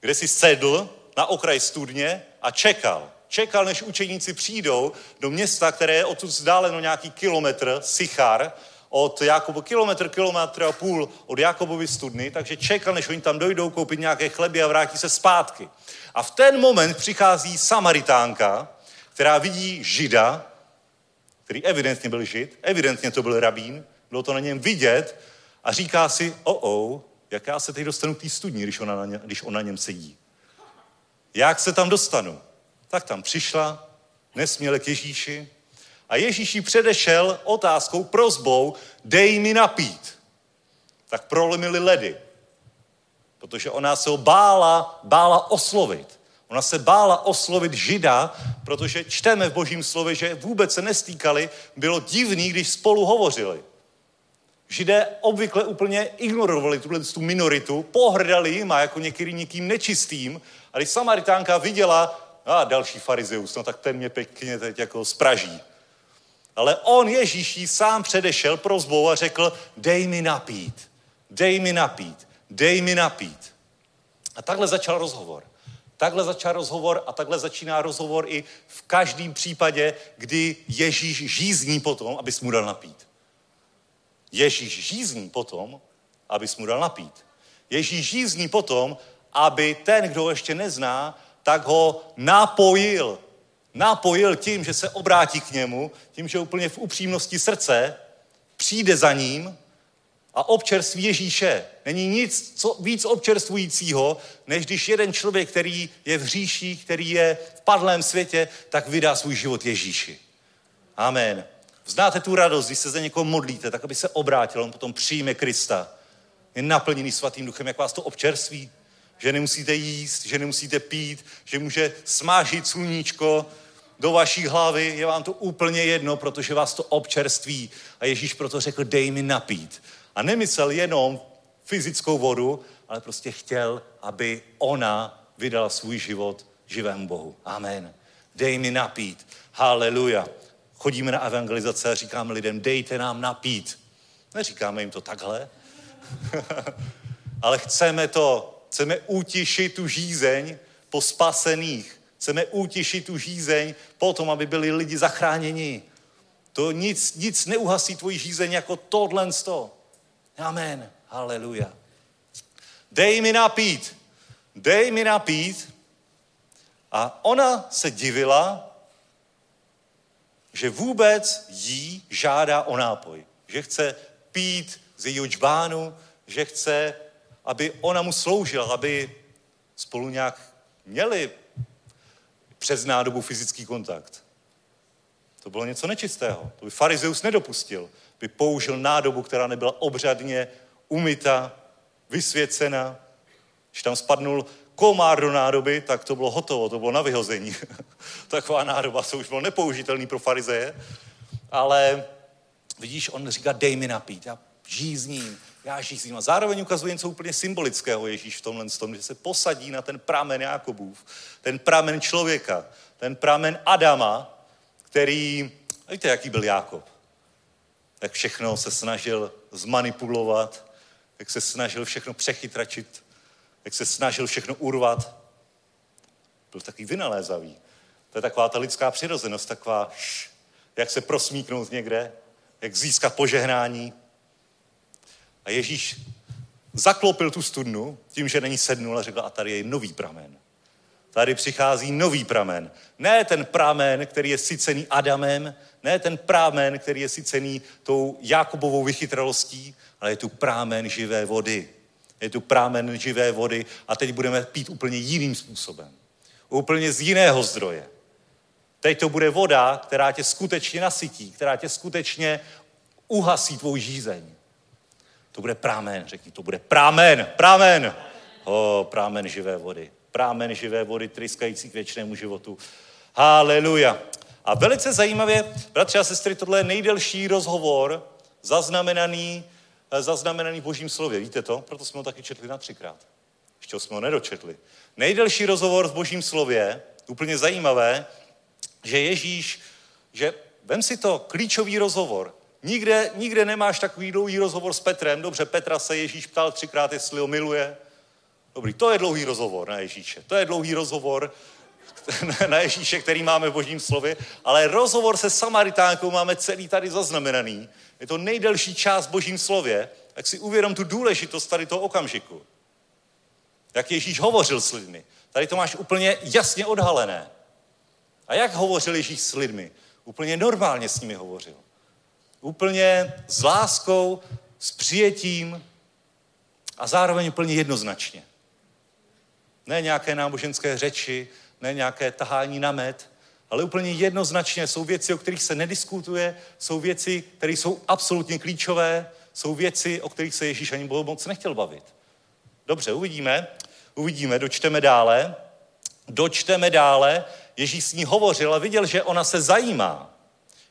C: kde si sedl na okraj studně a čekal čekal, než učeníci přijdou do města, které je odtud vzdáleno nějaký kilometr, Sichar, od Jakobu, kilometr, kilometr a půl od Jakobovy studny, takže čekal, než oni tam dojdou koupit nějaké chleby a vrátí se zpátky. A v ten moment přichází Samaritánka, která vidí Žida, který evidentně byl Žid, evidentně to byl rabín, bylo to na něm vidět a říká si, o, oh, jak já se teď dostanu k té studni, když ona, na ně, když ona na něm sedí. Jak se tam dostanu? Tak tam přišla, nesměle k Ježíši a Ježíš jí předešel otázkou, prozbou, dej mi napít. Tak prolomili ledy, protože ona se ho bála, bála oslovit. Ona se bála oslovit žida, protože čteme v božím slově, že vůbec se nestýkali, bylo divný, když spolu hovořili. Židé obvykle úplně ignorovali tuhle tu minoritu, pohrdali jim a jako některý někým nečistým. A když Samaritánka viděla, a další farizeus, no tak ten mě pěkně teď jako spraží. Ale on Ježíší sám předešel prozbou a řekl, dej mi napít, dej mi napít, dej mi napít. A takhle začal rozhovor. Takhle začal rozhovor a takhle začíná rozhovor i v každém případě, kdy Ježíš žízní potom, abys mu dal napít. Ježíš žízní potom, abys mu dal napít. Ježíš žízní potom, aby ten, kdo ho ještě nezná, tak ho napojil. Napojil tím, že se obrátí k němu, tím, že úplně v upřímnosti srdce přijde za ním a občerství Ježíše. Není nic co, víc občerstvujícího, než když jeden člověk, který je v hříši, který je v padlém světě, tak vydá svůj život Ježíši. Amen. Znáte tu radost, když se za někoho modlíte, tak aby se obrátil, on potom přijme Krista. Je naplněný svatým duchem, jak vás to občerství že nemusíte jíst, že nemusíte pít, že může smážit sluníčko do vaší hlavy, je vám to úplně jedno, protože vás to občerství. A Ježíš proto řekl, dej mi napít. A nemyslel jenom fyzickou vodu, ale prostě chtěl, aby ona vydala svůj život živému Bohu. Amen. Dej mi napít. Haleluja. Chodíme na evangelizace a říkáme lidem, dejte nám napít. Neříkáme jim to takhle, ale chceme to Chceme utišit tu žízeň po spasených. Chceme utišit tu žízeň po tom, aby byli lidi zachráněni. To nic, nic neuhasí tvoji žízeň jako tohle sto. Amen. Haleluja. Dej mi napít. Dej mi napít. A ona se divila, že vůbec jí žádá o nápoj. Že chce pít z jejího džbánu, že chce, aby ona mu sloužila, aby spolu nějak měli přes nádobu fyzický kontakt. To bylo něco nečistého. To by farizeus nedopustil. By použil nádobu, která nebyla obřadně umyta, vysvěcena. Když tam spadnul komár do nádoby, tak to bylo hotovo, to bylo na vyhození. Taková nádoba, to už bylo nepoužitelný pro farizeje. Ale vidíš, on říká, dej mi napít, já žízním, já žízním. A zároveň ukazuje něco úplně symbolického Ježíš v tomhle tom, že se posadí na ten pramen Jakobův, ten pramen člověka, ten pramen Adama, který, víte, jaký byl Jákob? Jak všechno se snažil zmanipulovat, jak se snažil všechno přechytračit, jak se snažil všechno urvat. Byl takový vynalézavý. To je taková ta lidská přirozenost, taková, š, jak se prosmíknout někde, jak získat požehnání. A Ježíš zaklopil tu studnu tím, že není sednul a řekl, a tady je nový pramen. Tady přichází nový pramen. Ne ten pramen, který je sycený Adamem, ne ten pramen, který je sycený tou Jakobovou vychytralostí, ale je tu pramen živé vody. Je tu pramen živé vody a teď budeme pít úplně jiným způsobem. Úplně z jiného zdroje. Teď to bude voda, která tě skutečně nasytí, která tě skutečně uhasí tvou žízeň. To bude prámen, řekni, to bude prámen, prámen. O, prámen živé vody. Prámen živé vody, tryskající k věčnému životu. Haleluja. A velice zajímavě, bratři a sestry, tohle je nejdelší rozhovor zaznamenaný, eh, zaznamenaný v božím slově. Víte to? Proto jsme ho taky četli na třikrát. Ještě jsme ho nedočetli. Nejdelší rozhovor v božím slově, úplně zajímavé, že Ježíš, že vem si to, klíčový rozhovor. Nikde, nikde nemáš takový dlouhý rozhovor s Petrem. Dobře, Petra se Ježíš ptal třikrát, jestli ho miluje. Dobrý, to je dlouhý rozhovor na Ježíše. To je dlouhý rozhovor na Ježíše, který máme v božím slově, ale rozhovor se Samaritánkou máme celý tady zaznamenaný. Je to nejdelší část v božím slově, tak si uvědom tu důležitost tady toho okamžiku. Jak Ježíš hovořil s lidmi. Tady to máš úplně jasně odhalené. A jak hovořil Ježíš s lidmi? Úplně normálně s nimi hovořil. Úplně s láskou, s přijetím a zároveň úplně jednoznačně. Ne nějaké náboženské řeči, ne nějaké tahání na med, ale úplně jednoznačně jsou věci, o kterých se nediskutuje, jsou věci, které jsou absolutně klíčové, jsou věci, o kterých se Ježíš ani moc nechtěl bavit. Dobře, uvidíme, uvidíme, dočteme dále. Dočteme dále, Ježíš s ní hovořil a viděl, že ona se zajímá.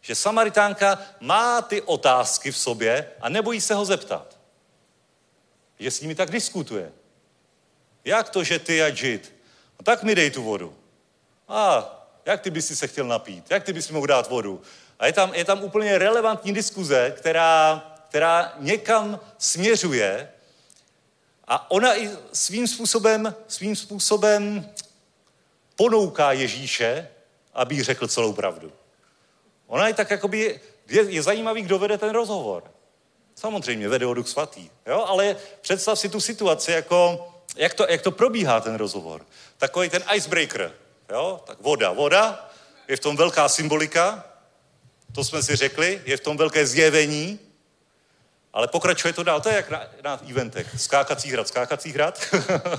C: Že Samaritánka má ty otázky v sobě a nebojí se ho zeptat. Že s nimi tak diskutuje. Jak to, že ty a žid? No tak mi dej tu vodu. A jak ty bys si se chtěl napít? Jak ty bys mohl dát vodu? A je tam, je tam úplně relevantní diskuze, která, která někam směřuje a ona i svým způsobem, svým způsobem ponouká Ježíše, aby řekl celou pravdu. Ona je tak jakoby, je, je zajímavý, kdo vede ten rozhovor. Samozřejmě vede o Duch Svatý, jo? ale představ si tu situaci, jako, jak, to, jak to probíhá ten rozhovor. Takový ten icebreaker, jo? tak voda, voda, je v tom velká symbolika, to jsme si řekli, je v tom velké zjevení, ale pokračuje to dál, to je jak na, na eventech. Skákací hrad, skákací hrad.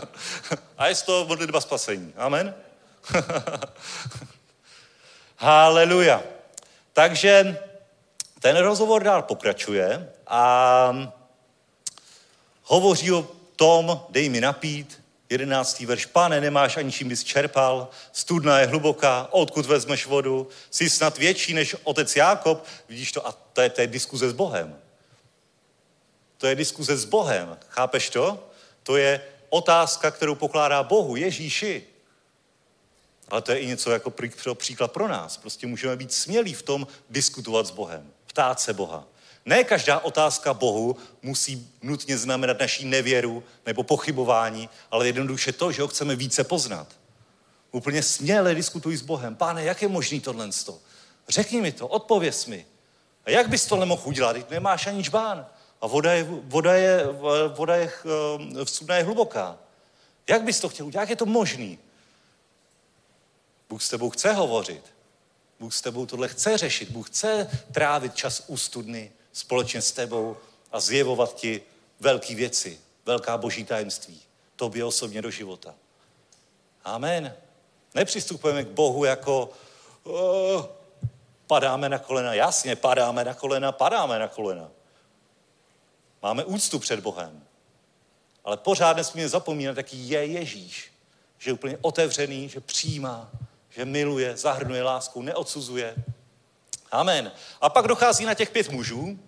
C: a je to modlitba spasení. Amen. Haleluja. Takže ten rozhovor dál pokračuje a hovoří o tom, dej mi napít, jedenáctý verš, pane, nemáš ani čím bys čerpal, studna je hluboká, odkud vezmeš vodu, jsi snad větší než otec Jákob, vidíš to, a to je, to je diskuze s Bohem. To je diskuze s Bohem, chápeš to? To je otázka, kterou pokládá Bohu, Ježíši. Ale to je i něco jako příklad pro nás. Prostě můžeme být smělí v tom diskutovat s Bohem, ptát se Boha. Ne každá otázka Bohu musí nutně znamenat naší nevěru nebo pochybování, ale jednoduše to, že ho chceme více poznat. Úplně směle diskutuj s Bohem. Páne, jak je možný tohle? Řekni mi to, odpověz mi. A jak bys tohle mohl udělat? Teď nemáš ani čbán. A voda je, voda je, voda je, voda je hluboká. Jak bys to chtěl udělat? Jak je to možný? Bůh s tebou chce hovořit. Bůh s tebou tohle chce řešit. Bůh chce trávit čas u studny společně s tebou a zjevovat ti velké věci, velká boží tajemství, tobě osobně do života. Amen. Nepřistupujeme k Bohu jako oh, padáme na kolena. Jasně, padáme na kolena, padáme na kolena. Máme úctu před Bohem. Ale pořád nesmíme zapomínat, jaký je Ježíš. Že je úplně otevřený, že přijímá, že miluje, zahrnuje láskou, neodsuzuje. Amen. A pak dochází na těch pět mužů.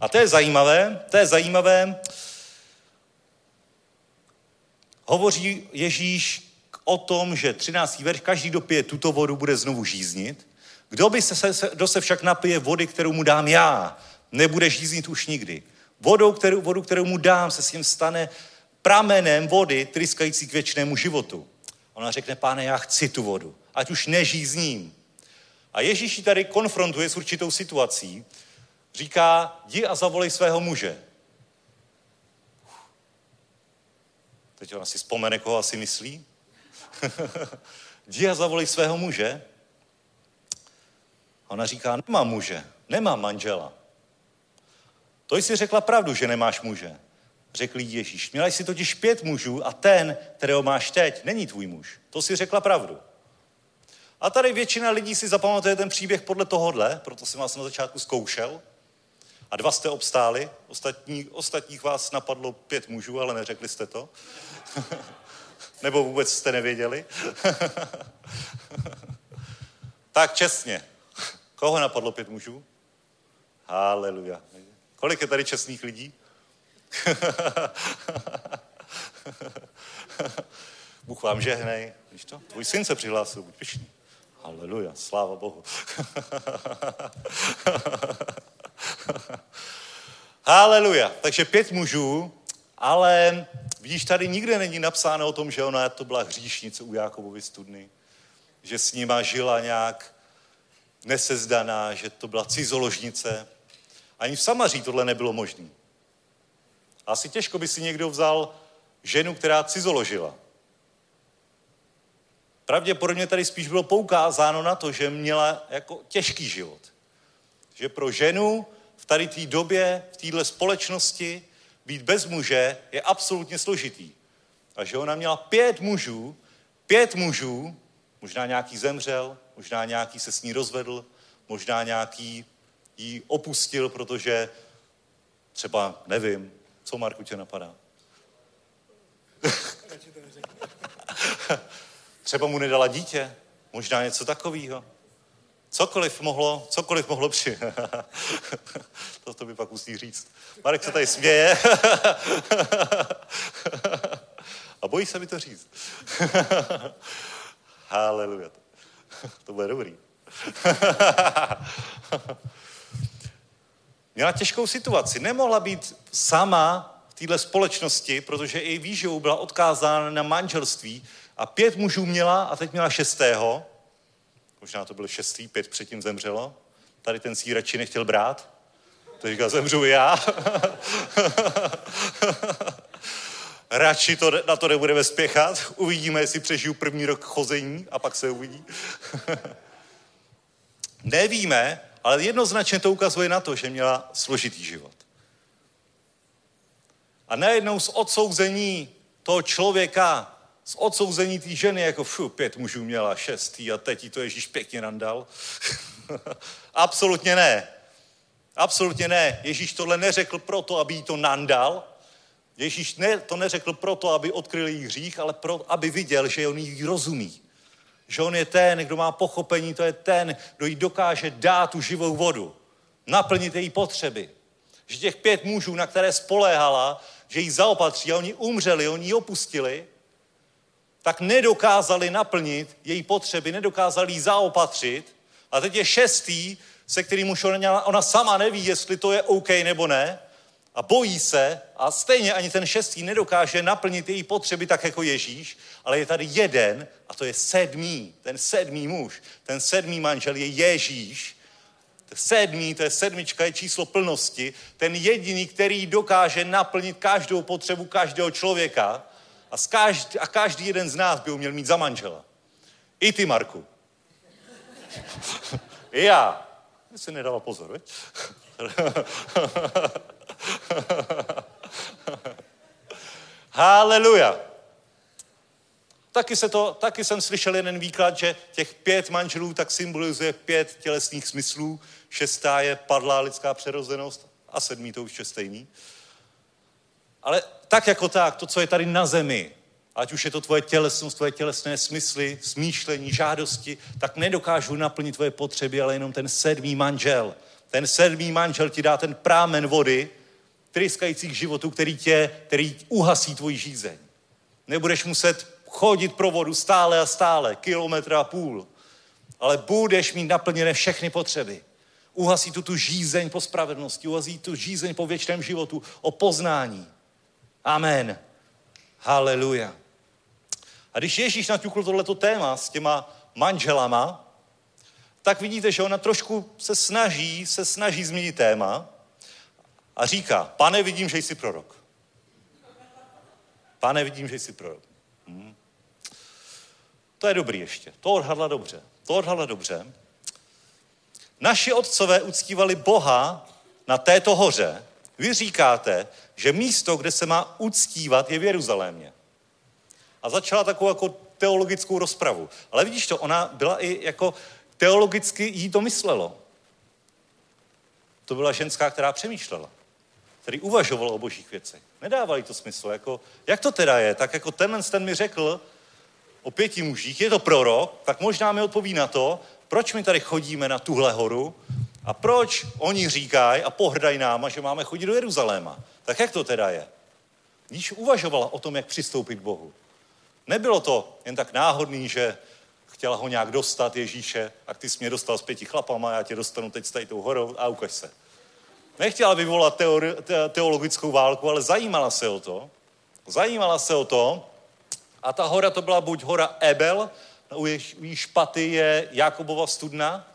C: A to je zajímavé, to je zajímavé. Hovoří Ježíš o tom, že 13. verš, každý dopije tuto vodu, bude znovu žíznit. Kdo, by se, kdo se však napije vody, kterou mu dám já, nebude žíznit už nikdy. Vodou, kterou, vodu, kterou mu dám, se s ním stane pramenem vody, tryskající k věčnému životu. Ona řekne, páne, já chci tu vodu, ať už nežízním. A Ježíš tady konfrontuje s určitou situací. Říká, jdi a zavolej svého muže. Teď ona si vzpomene, koho asi myslí. jdi a zavolej svého muže. A ona říká, nemám muže, nemám manžela. To jsi řekla pravdu, že nemáš muže. Řekl jí Ježíš. Měla jsi totiž pět mužů a ten, kterého máš teď, není tvůj muž. To si řekla pravdu. A tady většina lidí si zapamatuje ten příběh podle tohohle, proto jsem vás na začátku zkoušel. A dva jste obstáli, ostatní, ostatních vás napadlo pět mužů, ale neřekli jste to. Nebo vůbec jste nevěděli. tak čestně. Koho napadlo pět mužů? Haleluja. Kolik je tady čestných lidí? Bůh vám žehnej. Víš to? Tvůj syn se přihlásil, buď pišný. Haleluja, sláva Bohu. Haleluja. Takže pět mužů, ale vidíš, tady nikde není napsáno o tom, že ona to byla hříšnice u Jákobovy studny. Že s nima žila nějak nesezdaná, že to byla cizoložnice. Ani v Samaří tohle nebylo možné. Asi těžko by si někdo vzal ženu, která cizoložila. Pravděpodobně tady spíš bylo poukázáno na to, že měla jako těžký život. Že pro ženu v tady té době, v téhle společnosti, být bez muže je absolutně složitý. A že ona měla pět mužů, pět mužů, možná nějaký zemřel, možná nějaký se s ní rozvedl, možná nějaký ji opustil, protože třeba, nevím, co Marku tě napadá? třeba mu nedala dítě, možná něco takového. Cokoliv mohlo, cokoliv mohlo při... to, to by pak musí říct. Marek se tady směje. A bojí se mi to říct. Haleluja. To bude dobrý. Měla těžkou situaci. Nemohla být sama v této společnosti, protože i výživou byla odkázána na manželství a pět mužů měla a teď měla šestého. Možná to byl šestý, pět předtím zemřelo. Tady ten sír radši nechtěl brát. To říkal, zemřu já. radši to, na to nebudeme spěchat. Uvidíme, jestli přežiju první rok chození a pak se uvidí. Nevíme, ale jednoznačně to ukazuje na to, že měla složitý život. A najednou z odsouzení toho člověka, z odsouzení té ženy, jako fu, pět mužů měla, šestý a teď jí to Ježíš pěkně nandal. Absolutně ne. Absolutně ne. Ježíš tohle neřekl proto, aby jí to nandal. Ježíš ne, to neřekl proto, aby odkryl jí hřích, ale pro, aby viděl, že on jí rozumí. Že on je ten, kdo má pochopení, to je ten, kdo jí dokáže dát tu živou vodu. Naplnit její potřeby. Že těch pět mužů, na které spoléhala, že jí zaopatří a oni umřeli, oni ji opustili, tak nedokázali naplnit její potřeby, nedokázali ji zaopatřit. A teď je šestý, se kterým už ona, ona sama neví, jestli to je OK nebo ne. A bojí se a stejně ani ten šestý nedokáže naplnit její potřeby tak jako Ježíš, ale je tady jeden a to je sedmý, ten sedmý muž, ten sedmý manžel je Ježíš. Sedmý, to je sedmička, je číslo plnosti, ten jediný, který dokáže naplnit každou potřebu každého člověka a, každý, a každý jeden z nás by ho měl mít za manžela. I ty, Marku. I já. Jsi nedával pozor, veď? Haleluja. Taky, se to, taky jsem slyšel jeden výklad, že těch pět manželů tak symbolizuje pět tělesných smyslů. Šestá je padlá lidská přerozenost a sedmý to už je stejný. Ale tak jako tak, to, co je tady na zemi, ať už je to tvoje tělesnost, tvoje tělesné smysly, smýšlení, žádosti, tak nedokážu naplnit tvoje potřeby, ale jenom ten sedmý manžel. Ten sedmý manžel ti dá ten prámen vody, tryskající k životu, který tě, který uhasí tvoji žízeň. Nebudeš muset chodit pro vodu stále a stále, kilometr a půl, ale budeš mít naplněné všechny potřeby. Uhasí tu tu žízeň po spravedlnosti, uhasí tu žízeň po věčném životu, o poznání. Amen. Haleluja. A když Ježíš naťukl tohleto téma s těma manželama, tak vidíte, že ona trošku se snaží, se snaží změnit téma a říká, pane, vidím, že jsi prorok. Pane, vidím, že jsi prorok. Hmm. To je dobrý ještě. To odhadla dobře. To odhadla dobře. Naši otcové uctívali Boha na této hoře. Vy říkáte, že místo, kde se má uctívat, je v Jeruzalémě. A začala takovou jako teologickou rozpravu. Ale vidíš to, ona byla i jako teologicky jí to myslelo. To byla ženská, která přemýšlela, který uvažoval o božích věcech. Nedávali to smysl. Jako, jak to teda je? Tak jako tenhle ten mi řekl o pěti mužích, je to prorok, tak možná mi odpoví na to, proč my tady chodíme na tuhle horu a proč oni říkají a pohrdají náma, že máme chodit do Jeruzaléma. Tak jak to teda je? Když uvažovala o tom, jak přistoupit k Bohu. Nebylo to jen tak náhodný, že chtěla ho nějak dostat Ježíše a ty jsi mě dostal s pěti chlapama, já tě dostanu teď s tady tou horou a ukaž se. Nechtěla vyvolat teori, te, teologickou válku, ale zajímala se o to. Zajímala se o to a ta hora to byla buď hora Ebel, u její špaty je Jakobova studna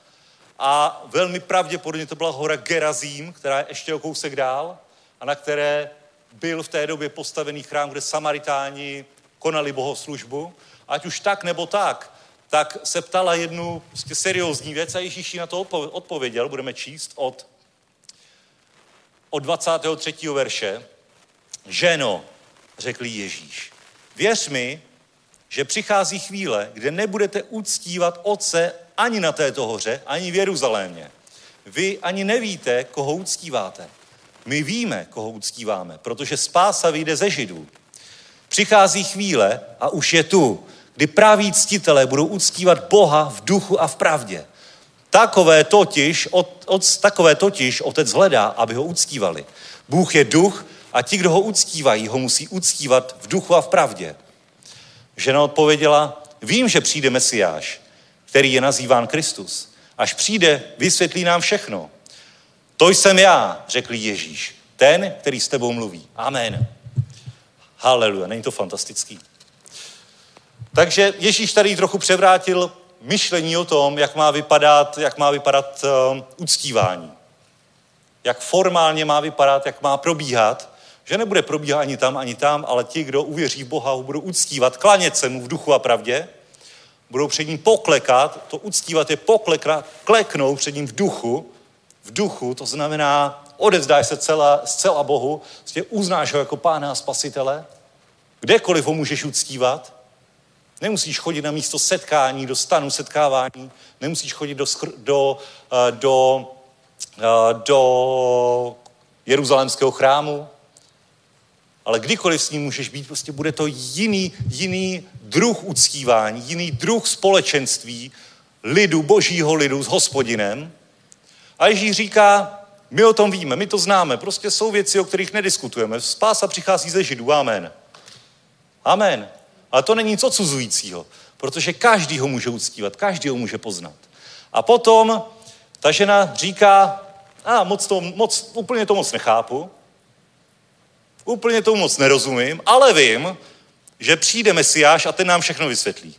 C: a velmi pravděpodobně to byla hora Gerazím, která je ještě o kousek dál a na které byl v té době postavený chrám, kde Samaritáni konali bohoslužbu. Ať už tak nebo tak, tak se ptala jednu prostě seriózní věc a Ježíš na to odpověděl. Budeme číst od, od 23. verše. Ženo, řekl Ježíš, věř mi, že přichází chvíle, kde nebudete uctívat Otce ani na této hoře, ani v Jeruzalémě. Vy ani nevíte, koho uctíváte. My víme, koho uctíváme, protože spása vyjde ze Židů. Přichází chvíle, a už je tu, kdy praví ctitelé budou uctívat Boha v duchu a v pravdě. Takové totiž, od, od, takové totiž otec hledá, aby ho uctívali. Bůh je duch a ti, kdo ho uctívají, ho musí uctívat v duchu a v pravdě. Žena odpověděla, vím, že přijde Mesiáš, který je nazýván Kristus. Až přijde, vysvětlí nám všechno. To jsem já, řekl Ježíš, ten, který s tebou mluví. Amen. Haleluja, není to fantastický? Takže Ježíš tady trochu převrátil myšlení o tom, jak má vypadat, jak má vypadat uh, uctívání. Jak formálně má vypadat, jak má probíhat. Že nebude probíhat ani tam, ani tam, ale ti, kdo uvěří v Boha, ho budou uctívat, klanět se mu v duchu a pravdě, budou před ním poklekat, to uctívat je poklekat, kleknou před ním v duchu, v duchu, to znamená, odevzdáš se celá, zcela Bohu, prostě uznáš ho jako pána a spasitele, kdekoliv ho můžeš uctívat, nemusíš chodit na místo setkání, do stanu setkávání, nemusíš chodit do, do, eh, do, eh, do jeruzalémského chrámu, ale kdykoliv s ním můžeš být, prostě bude to jiný, jiný druh uctívání, jiný druh společenství lidu, božího lidu s hospodinem. A Ježíš říká, my o tom víme, my to známe, prostě jsou věci, o kterých nediskutujeme. Spása přichází ze židů, amen. Amen. Ale to není nic odsuzujícího, protože každý ho může uctívat, každý ho může poznat. A potom ta žena říká, a moc to, moc, úplně to moc nechápu, úplně tomu moc nerozumím, ale vím, že přijde Mesiáš a ten nám všechno vysvětlí.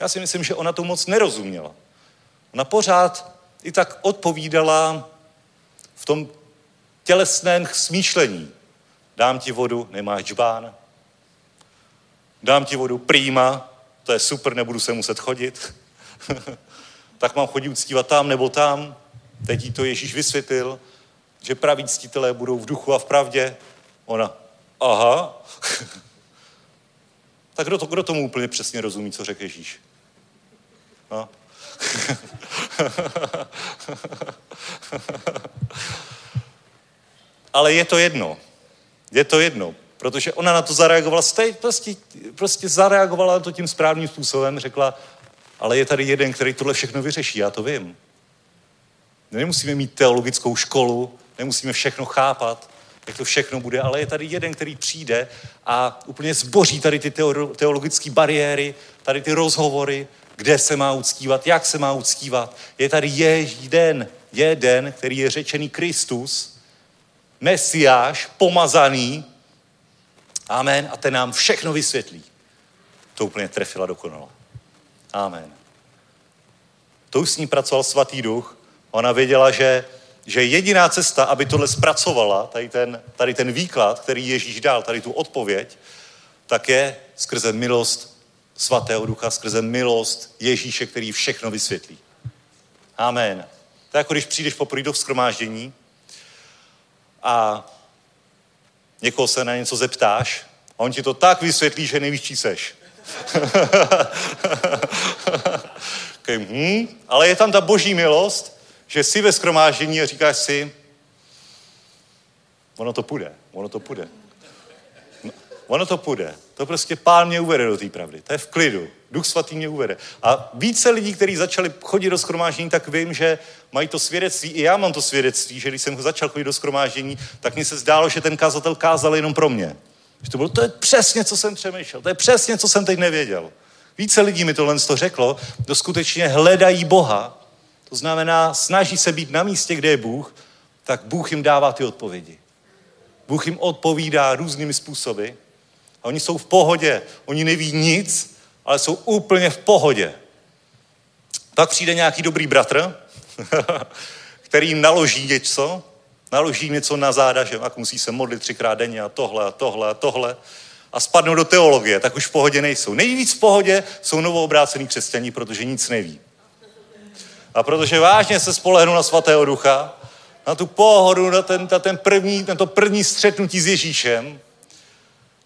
C: Já si myslím, že ona to moc nerozuměla. Ona pořád i tak odpovídala v tom tělesném smýšlení. Dám ti vodu, nemáš džbán. Dám ti vodu, prýma, to je super, nebudu se muset chodit. tak mám chodit uctívat tam nebo tam. Teď jí to Ježíš vysvětlil. Že praví ctitelé budou v duchu a v pravdě. Ona, aha. tak kdo, to, kdo tomu úplně přesně rozumí, co řekl Ježíš? No. Ale je to jedno. Je to jedno, protože ona na to zareagovala, prostě, prostě zareagovala na to tím správným způsobem, řekla, ale je tady jeden, který tohle všechno vyřeší, já to vím. Nemusíme mít teologickou školu, nemusíme všechno chápat, jak to všechno bude, ale je tady jeden, který přijde a úplně zboří tady ty teologické bariéry, tady ty rozhovory, kde se má uctívat, jak se má uctívat. Je tady jeden, jeden, který je řečený Kristus, Mesiáš, pomazaný, amen, a ten nám všechno vysvětlí. To úplně trefila dokonale. Amen. To už s ní pracoval svatý duch. Ona věděla, že, že jediná cesta, aby tohle zpracovala, tady ten, tady ten výklad, který Ježíš dal, tady tu odpověď, tak je skrze milost svatého ducha, skrze milost Ježíše, který všechno vysvětlí. Amen. To je jako když přijdeš poprvé do vzkromáždění a někoho se na něco zeptáš a on ti to tak vysvětlí, že nevíš, čí seš. okay, hm, ale je tam ta boží milost, že jsi ve skromáždění a říkáš si, ono to půjde, ono to půjde. No, ono to půjde. To prostě pán mě uvede do té pravdy. To je v klidu. Duch svatý mě uvede. A více lidí, kteří začali chodit do skromáždění, tak vím, že mají to svědectví. I já mám to svědectví, že když jsem začal chodit do skromáždění, tak mi se zdálo, že ten kazatel kázal jenom pro mě. Že to bylo, to je přesně, co jsem přemýšlel. To je přesně, co jsem teď nevěděl. Více lidí mi tohle to řeklo, kdo skutečně hledají Boha, to znamená, snaží se být na místě, kde je Bůh, tak Bůh jim dává ty odpovědi. Bůh jim odpovídá různými způsoby a oni jsou v pohodě. Oni neví nic, ale jsou úplně v pohodě. Pak přijde nějaký dobrý bratr, který jim naloží něco, naloží něco na záda, že jak musí se modlit třikrát denně a tohle a tohle a tohle a spadnou do teologie, tak už v pohodě nejsou. Nejvíc v pohodě jsou novoobrácený křesťaní, protože nic neví. A protože vážně se spolehnou na svatého ducha, na tu pohodu, na, ten, na, ten první, na to první střetnutí s Ježíšem,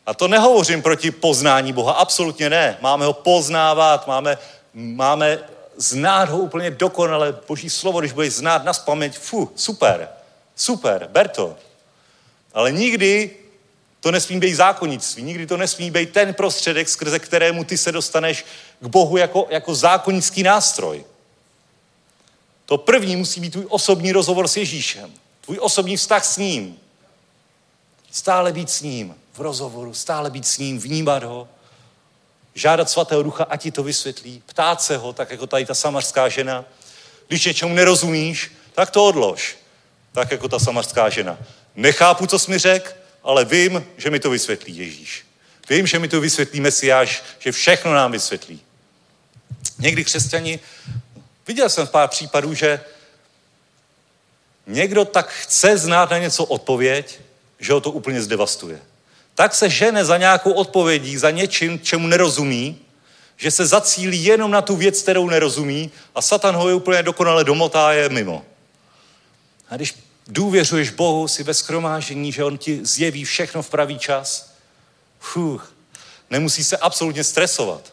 C: a to nehovořím proti poznání Boha, absolutně ne. Máme ho poznávat, máme, máme znát ho úplně dokonale. Boží slovo, když budeš znát na paměť, fu, super, super, ber to. Ale nikdy to nesmí být zákonnictví, nikdy to nesmí být ten prostředek, skrze kterému ty se dostaneš k Bohu jako, jako zákonický nástroj. To první musí být tvůj osobní rozhovor s Ježíšem, tvůj osobní vztah s ním. Stále být s ním v rozhovoru, stále být s ním, vnímat ho, žádat svatého ducha, ať ti to vysvětlí, ptát se ho, tak jako tady ta samařská žena. Když něčemu nerozumíš, tak to odlož. Tak jako ta samařská žena. Nechápu, co jsi mi řekl, ale vím, že mi to vysvětlí Ježíš. Vím, že mi to vysvětlí Mesiáš, že všechno nám vysvětlí. Někdy křesťani, viděl jsem pár případů, že někdo tak chce znát na něco odpověď, že ho to úplně zdevastuje. Tak se žene za nějakou odpovědí, za něčím, čemu nerozumí, že se zacílí jenom na tu věc, kterou nerozumí a Satan ho je úplně dokonale domotá je mimo. A když důvěřuješ Bohu, si ve schromážení, že On ti zjeví všechno v pravý čas, fuh, nemusí se absolutně stresovat.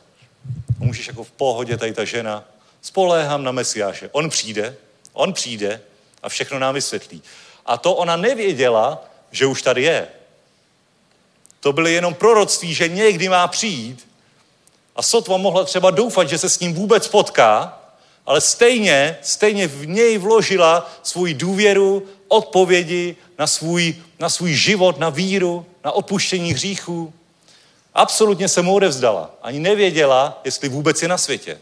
C: Můžeš jako v pohodě, tady ta žena, spoléhám na Mesiáše. On přijde, on přijde a všechno nám vysvětlí. A to ona nevěděla, že už tady je. To byly jenom proroctví, že někdy má přijít a sotva mohla třeba doufat, že se s ním vůbec potká, ale stejně, stejně v něj vložila svůj důvěru, odpovědi na svůj, na svůj život, na víru, na odpuštění hříchů. Absolutně se mu odevzdala. Ani nevěděla, jestli vůbec je na světě.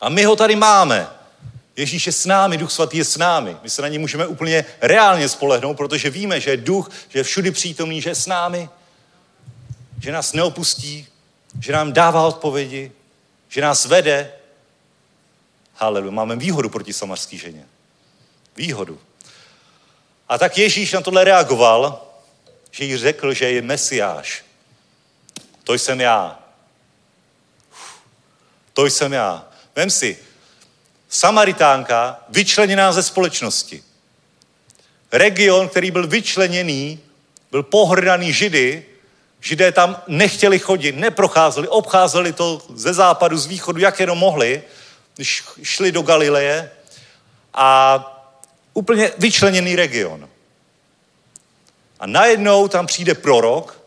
C: A my ho tady máme. Ježíš je s námi, Duch Svatý je s námi. My se na něj můžeme úplně reálně spolehnout, protože víme, že je duch, že je všudy přítomný, že je s námi, že nás neopustí, že nám dává odpovědi, že nás vede. Haleluja, máme výhodu proti samarské ženě. Výhodu. A tak Ježíš na tohle reagoval, že jí řekl, že je mesiáš. To jsem já. To jsem já. Vem si, Samaritánka vyčleněná ze společnosti. region, který byl vyčleněný, byl pohrdaný Židy, Židé tam nechtěli chodit, neprocházeli, obcházeli to ze západu, z východu, jak jenom mohli, když šli do Galileje a úplně vyčleněný region. A najednou tam přijde prorok,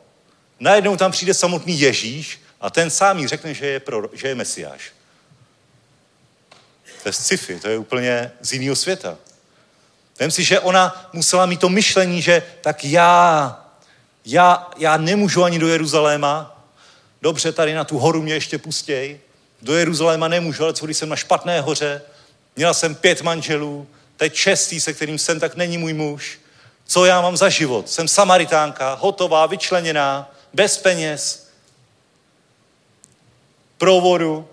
C: najednou tam přijde samotný Ježíš a ten sám jí řekne, že je, prorok, že je mesiáš. To je sci-fi, to je úplně z jiného světa. Vem si, že ona musela mít to myšlení, že tak já, já, já nemůžu ani do Jeruzaléma, dobře, tady na tu horu mě ještě pustěj, do Jeruzaléma nemůžu, ale co když jsem na špatné hoře, měla jsem pět manželů, teď čestý, se kterým jsem, tak není můj muž. Co já mám za život? Jsem samaritánka, hotová, vyčleněná, bez peněz, pro vodu.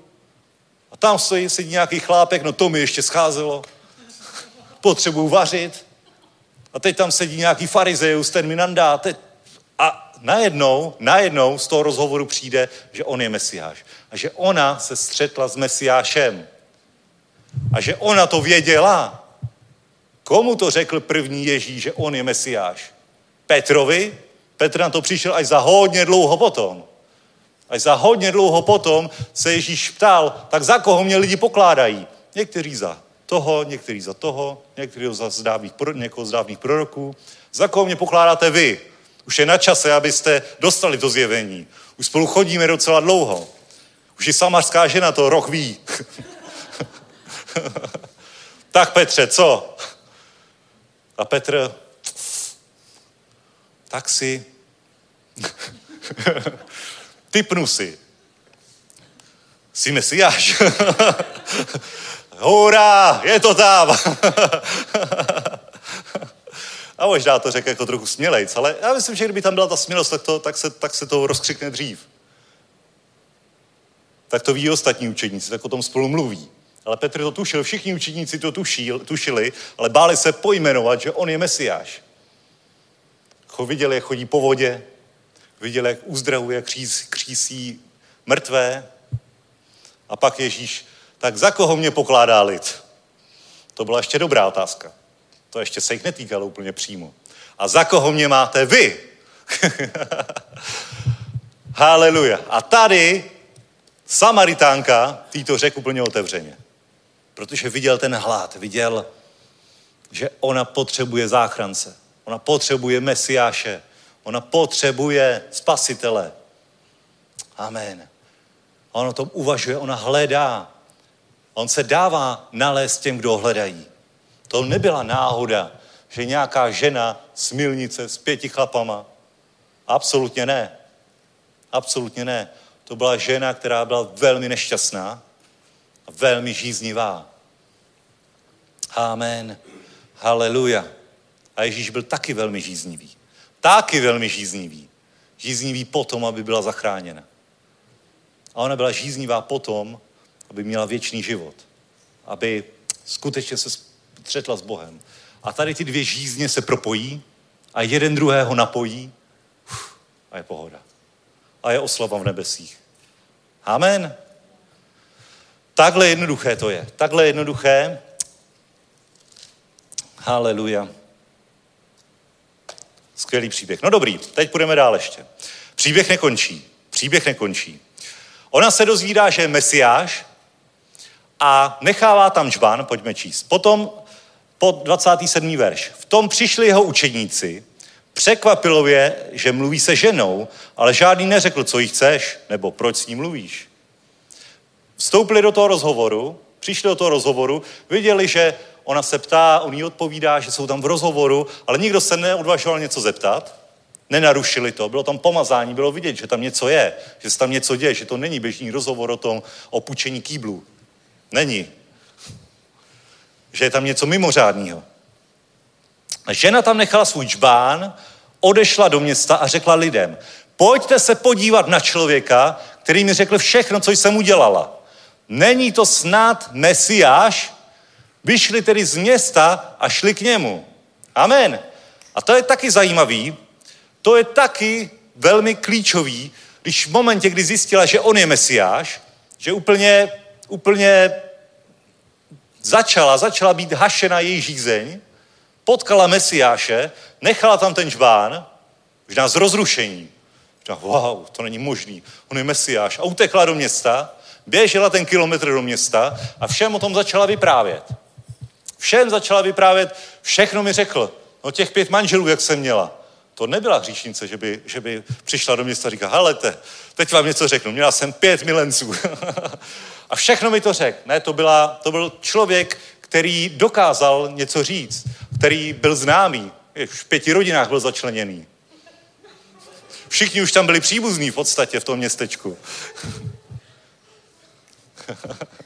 C: A tam stojí, sedí nějaký chlápek, no to mi ještě scházelo. Potřebuju vařit. A teď tam sedí nějaký farizeus, ten mi nandá. Teď... A najednou, najednou z toho rozhovoru přijde, že on je mesiáš. A že ona se střetla s mesiášem. A že ona to věděla. Komu to řekl první Ježíš, že on je mesiáš? Petrovi? Petr na to přišel až za hodně dlouho potom. Až za hodně dlouho potom se Ježíš ptal, tak za koho mě lidi pokládají? Někteří za toho, někteří za toho, někteří za zdávných, někoho z dávných proroků. Za koho mě pokládáte vy? Už je na čase, abyste dostali to zjevení. Už spolu chodíme docela dlouho. Už i samařská žena to rok ví. tak Petře, co? A Petr, tak si, typnu si, jsi mesiáš. Hurá, je to tam. A možná to řekl jako trochu smělejc, ale já myslím, že kdyby tam byla ta smělost, tak, to, tak, se, tak se to rozkřikne dřív. Tak to ví ostatní učedníci, tak o tom spolu mluví. Ale Petr to tušil, všichni učedníci to tušil, tušili, ale báli se pojmenovat, že on je mesiáš. Viděli, jak chodí po vodě, viděli, jak uzdravuje, kříz, křísí mrtvé. A pak Ježíš, tak za koho mě pokládá lid? To byla ještě dobrá otázka. To ještě se jich netýkalo úplně přímo. A za koho mě máte vy? Haleluja. A tady Samaritánka tý to řekl úplně otevřeně. Protože viděl ten hlad, viděl, že ona potřebuje záchrance. Ona potřebuje mesiáše. Ona potřebuje spasitele. Amen. A on o tom uvažuje, ona hledá. On se dává nalézt těm, kdo hledají. To nebyla náhoda, že nějaká žena z milnice s pěti chlapama. Absolutně ne. Absolutně ne. To byla žena, která byla velmi nešťastná a velmi žíznivá. Amen. Haleluja. A Ježíš byl taky velmi žíznivý. Taky velmi žíznivý. Žíznivý potom, aby byla zachráněna. A ona byla žíznivá potom, aby měla věčný život. Aby skutečně se střetla s Bohem. A tady ty dvě žízně se propojí a jeden druhého napojí uf, a je pohoda. A je oslava v nebesích. Amen. Takhle jednoduché to je. Takhle jednoduché. Haleluja. Skvělý příběh. No dobrý, teď půjdeme dál ještě. Příběh nekončí. Příběh nekončí. Ona se dozvídá, že je mesiáš a nechává tam žban, pojďme číst. Potom po 27. verš. V tom přišli jeho učedníci, překvapilo je, že mluví se ženou, ale žádný neřekl, co jí chceš, nebo proč s ní mluvíš. Vstoupili do toho rozhovoru, přišli do toho rozhovoru, viděli, že ona se ptá, on jí odpovídá, že jsou tam v rozhovoru, ale nikdo se neodvažoval něco zeptat. Nenarušili to, bylo tam pomazání, bylo vidět, že tam něco je, že se tam něco děje, že to není běžný rozhovor o tom o pučení kýblu. Není. Že je tam něco mimořádného. Žena tam nechala svůj čbán, odešla do města a řekla lidem, pojďte se podívat na člověka, který mi řekl všechno, co jsem udělala. Není to snad Mesiáš? Vyšli tedy z města a šli k němu. Amen. A to je taky zajímavý, to je taky velmi klíčový, když v momentě, kdy zjistila, že on je Mesiáš, že úplně, úplně začala, začala být hašena její žízeň, potkala Mesiáše, nechala tam ten žbán, možná z rozrušení. Wow, to není možný, on je Mesiáš. A utekla do města, běžela ten kilometr do města a všem o tom začala vyprávět. Všem začala vyprávět, všechno mi řekl. No těch pět manželů, jak jsem měla. To nebyla hříšnice, že by, že by přišla do města a říkala, halete, teď vám něco řeknu, měla jsem pět milenců. a všechno mi to řekl. Ne, to, byla, to byl člověk, který dokázal něco říct, který byl známý. V pěti rodinách byl začleněný. Všichni už tam byli příbuzní v podstatě v tom městečku.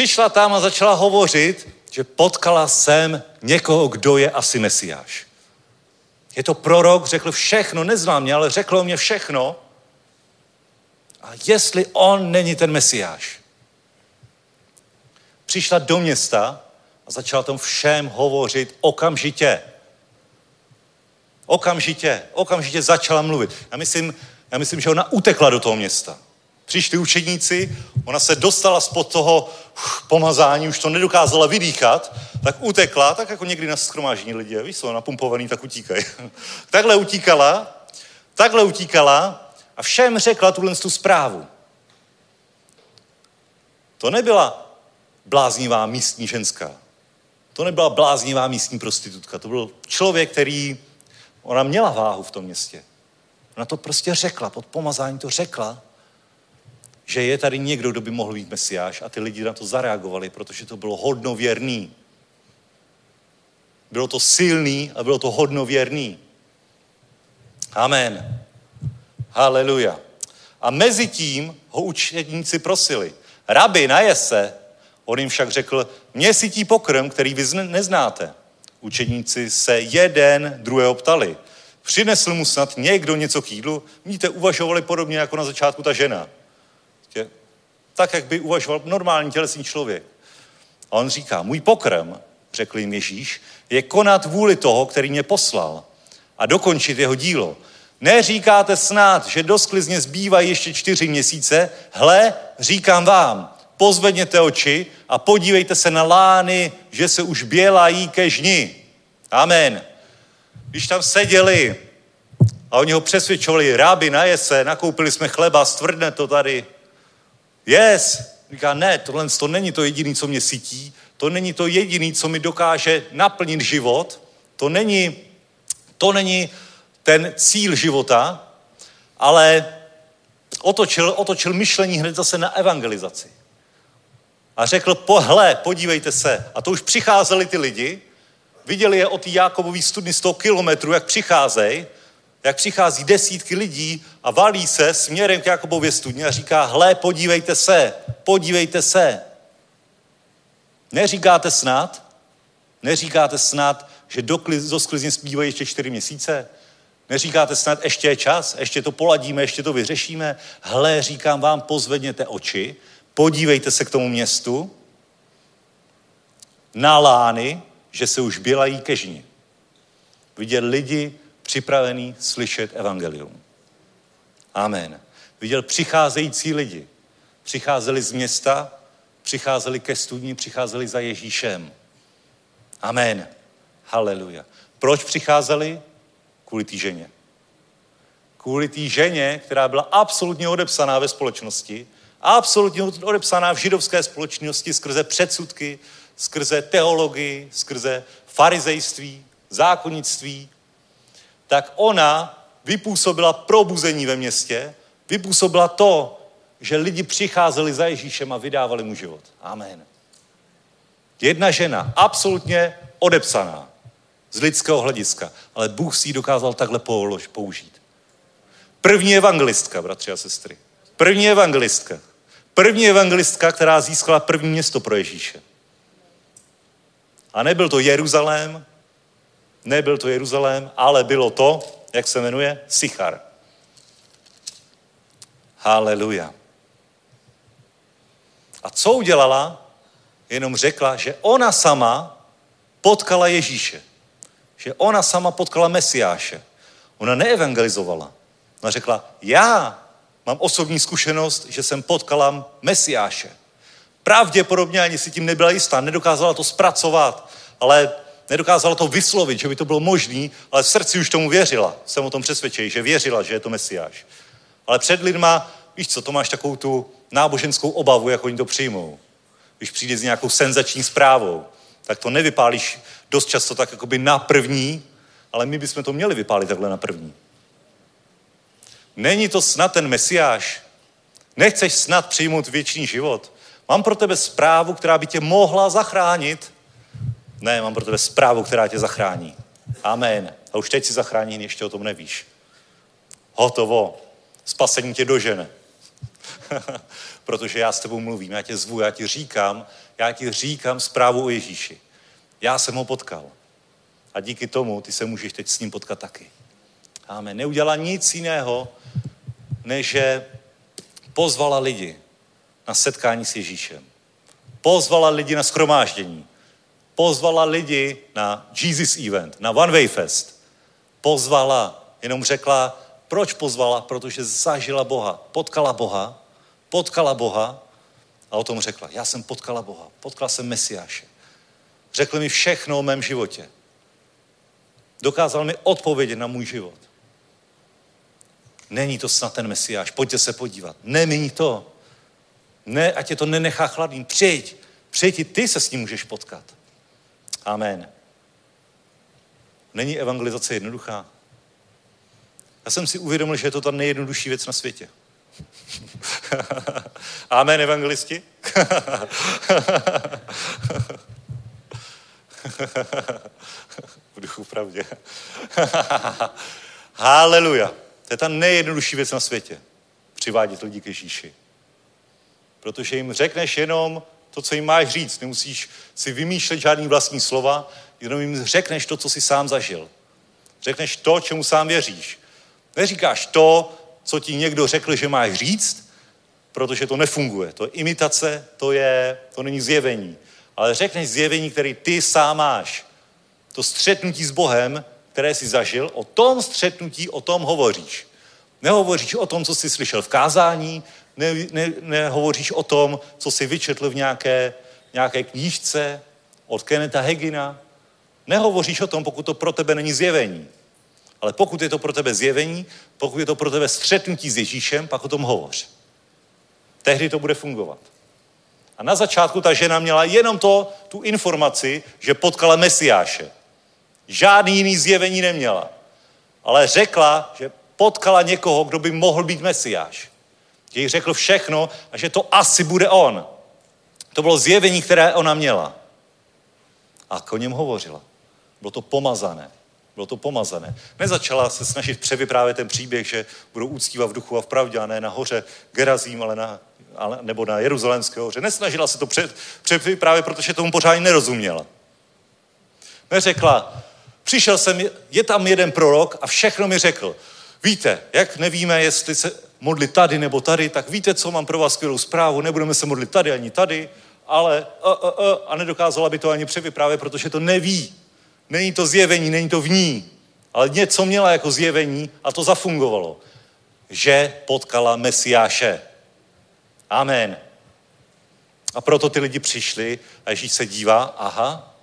C: přišla tam a začala hovořit, že potkala jsem někoho, kdo je asi mesiáš. Je to prorok, řekl všechno, neznám mě, ale řekl mě všechno. A jestli on není ten mesiáš. Přišla do města a začala tam všem hovořit okamžitě. Okamžitě, okamžitě začala mluvit. Já myslím, já myslím, že ona utekla do toho města. Přišli učedníci, ona se dostala spod toho uf, pomazání, už to nedokázala vydýchat, tak utekla, tak jako někdy na schromáždění lidi, víš, jsou napumpovaný, tak utíkají. takhle utíkala, takhle utíkala a všem řekla tuhle tu zprávu. To nebyla bláznivá místní ženská. To nebyla bláznivá místní prostitutka. To byl člověk, který, ona měla váhu v tom městě. Ona to prostě řekla, pod pomazání to řekla, že je tady někdo, kdo by mohl být mesiáš a ty lidi na to zareagovali, protože to bylo hodnověrný. Bylo to silný a bylo to hodnověrný. Amen. Haleluja. A mezi tím ho učedníci prosili. Rabi, naje se. On jim však řekl, mě sytí pokrm, který vy neznáte. Učedníci se jeden druhého ptali. Přinesl mu snad někdo něco k jídlu? Víte, uvažovali podobně jako na začátku ta žena. Tak, jak by uvažoval normální tělesný člověk. A on říká, můj pokrm, řekl jim Ježíš, je konat vůli toho, který mě poslal a dokončit jeho dílo. Neříkáte snad, že do sklizně zbývají ještě čtyři měsíce? Hle, říkám vám, pozvedněte oči a podívejte se na lány, že se už bělají ke žni. Amen. Když tam seděli a oni ho přesvědčovali, ráby, naje se, nakoupili jsme chleba, stvrdne to tady. Yes. Říká, ne, tohle to není to jediné, co mě sytí, to není to jediné, co mi dokáže naplnit život, to není, to není ten cíl života, ale otočil, otočil myšlení hned zase na evangelizaci. A řekl, pohle, podívejte se. A to už přicházeli ty lidi, viděli je od té Jákobové studny 100 kilometrů, jak přicházejí, jak přichází desítky lidí a valí se směrem k Jakobově studně a říká, hle, podívejte se, podívejte se. Neříkáte snad, neříkáte snad, že do, do sklizně zbývají ještě čtyři měsíce? Neříkáte snad, ještě je čas, ještě to poladíme, ještě to vyřešíme? Hle, říkám vám, pozvedněte oči, podívejte se k tomu městu, na lány, že se už bělají kežni. Vidět lidi připravený slyšet evangelium. Amen. Viděl přicházející lidi. Přicházeli z města, přicházeli ke studni, přicházeli za Ježíšem. Amen. Haleluja. Proč přicházeli? Kvůli té ženě. Kvůli té ženě, která byla absolutně odepsaná ve společnosti, absolutně odepsaná v židovské společnosti skrze předsudky, skrze teologii, skrze farizejství, zákonnictví, tak ona vypůsobila probuzení ve městě, vypůsobila to, že lidi přicházeli za Ježíšem a vydávali mu život. Amen. Jedna žena, absolutně odepsaná z lidského hlediska, ale Bůh si ji dokázal takhle použít. První evangelistka, bratři a sestry. První evangelistka. První evangelistka, která získala první město pro Ježíše. A nebyl to Jeruzalém, nebyl to Jeruzalém, ale bylo to, jak se jmenuje, Sichar. Haleluja. A co udělala? Jenom řekla, že ona sama potkala Ježíše. Že ona sama potkala Mesiáše. Ona neevangelizovala. Ona řekla, já mám osobní zkušenost, že jsem potkala Mesiáše. Pravděpodobně ani si tím nebyla jistá, nedokázala to zpracovat, ale nedokázala to vyslovit, že by to bylo možné, ale v srdci už tomu věřila. Jsem o tom přesvědčený, že věřila, že je to Mesiáš. Ale před lidma, víš co, to máš takovou tu náboženskou obavu, jak oni to přijmou. Když přijde s nějakou senzační zprávou, tak to nevypálíš dost často tak jakoby na první, ale my bychom to měli vypálit takhle na první. Není to snad ten Mesiáš? Nechceš snad přijmout věčný život? Mám pro tebe zprávu, která by tě mohla zachránit. Ne, mám pro tebe zprávu, která tě zachrání. Amen. A už teď si zachrání, ještě o tom nevíš. Hotovo. Spasení tě dožene. Protože já s tebou mluvím, já tě zvu, já ti říkám, já ti říkám zprávu o Ježíši. Já jsem ho potkal. A díky tomu ty se můžeš teď s ním potkat taky. Amen. Neudělala nic jiného, než že pozvala lidi na setkání s Ježíšem. Pozvala lidi na schromáždění. Pozvala lidi na Jesus Event, na One Way Fest. Pozvala, jenom řekla, proč pozvala? Protože zažila Boha, potkala Boha, potkala Boha a o tom řekla. Já jsem potkala Boha, potkala jsem Mesiáše. Řekl mi všechno o mém životě. Dokázal mi odpovědět na můj život. Není to snad ten Mesiáš, pojďte se podívat. Nemění to. Ne, ať tě to nenechá chladný. Přijď, přijď ty se s ním můžeš potkat. Amen. Není evangelizace jednoduchá? Já jsem si uvědomil, že je to ta nejjednodušší věc na světě. Amen, evangelisti? v duchu pravdě. Haleluja. To je ta nejjednodušší věc na světě. Přivádět lidi k Ježíši. Protože jim řekneš jenom to, co jim máš říct. Nemusíš si vymýšlet žádný vlastní slova, jenom jim řekneš to, co jsi sám zažil. Řekneš to, čemu sám věříš. Neříkáš to, co ti někdo řekl, že máš říct, protože to nefunguje. To je imitace, to, je, to není zjevení. Ale řekneš zjevení, který ty sám máš. To střetnutí s Bohem, které jsi zažil, o tom střetnutí, o tom hovoříš. Nehovoříš o tom, co jsi slyšel v kázání, ne, ne, nehovoříš o tom, co jsi vyčetl v nějaké, nějaké knížce od Keneta Hegina. Nehovoříš o tom, pokud to pro tebe není zjevení. Ale pokud je to pro tebe zjevení, pokud je to pro tebe střetnutí s Ježíšem, pak o tom hovoř. Tehdy to bude fungovat. A na začátku ta žena měla jenom to, tu informaci, že potkala Mesiáše. Žádný jiný zjevení neměla. Ale řekla, že potkala někoho, kdo by mohl být Mesiáš. Že jí řekl všechno a že to asi bude on. To bylo zjevení, které ona měla. A o něm hovořila. Bylo to pomazané. Bylo to pomazané. Nezačala se snažit převyprávět ten příběh, že budou úctívat v duchu a v pravdě, a ne nahoře Gerazím, ale na, ale, nebo na Jeruzalémské hoře. Nesnažila se to před, převyprávět, protože tomu pořádně nerozuměla. Neřekla, přišel jsem, je tam jeden prorok a všechno mi řekl. Víte, jak nevíme, jestli se modlit tady nebo tady, tak víte, co mám pro vás skvělou zprávu, nebudeme se modlit tady ani tady, ale a, a, a, a nedokázala by to ani převyprávět, protože to neví. Není to zjevení, není to v ní, ale něco měla jako zjevení a to zafungovalo. Že potkala Mesiáše. Amen. A proto ty lidi přišli a Ježíš se dívá, aha,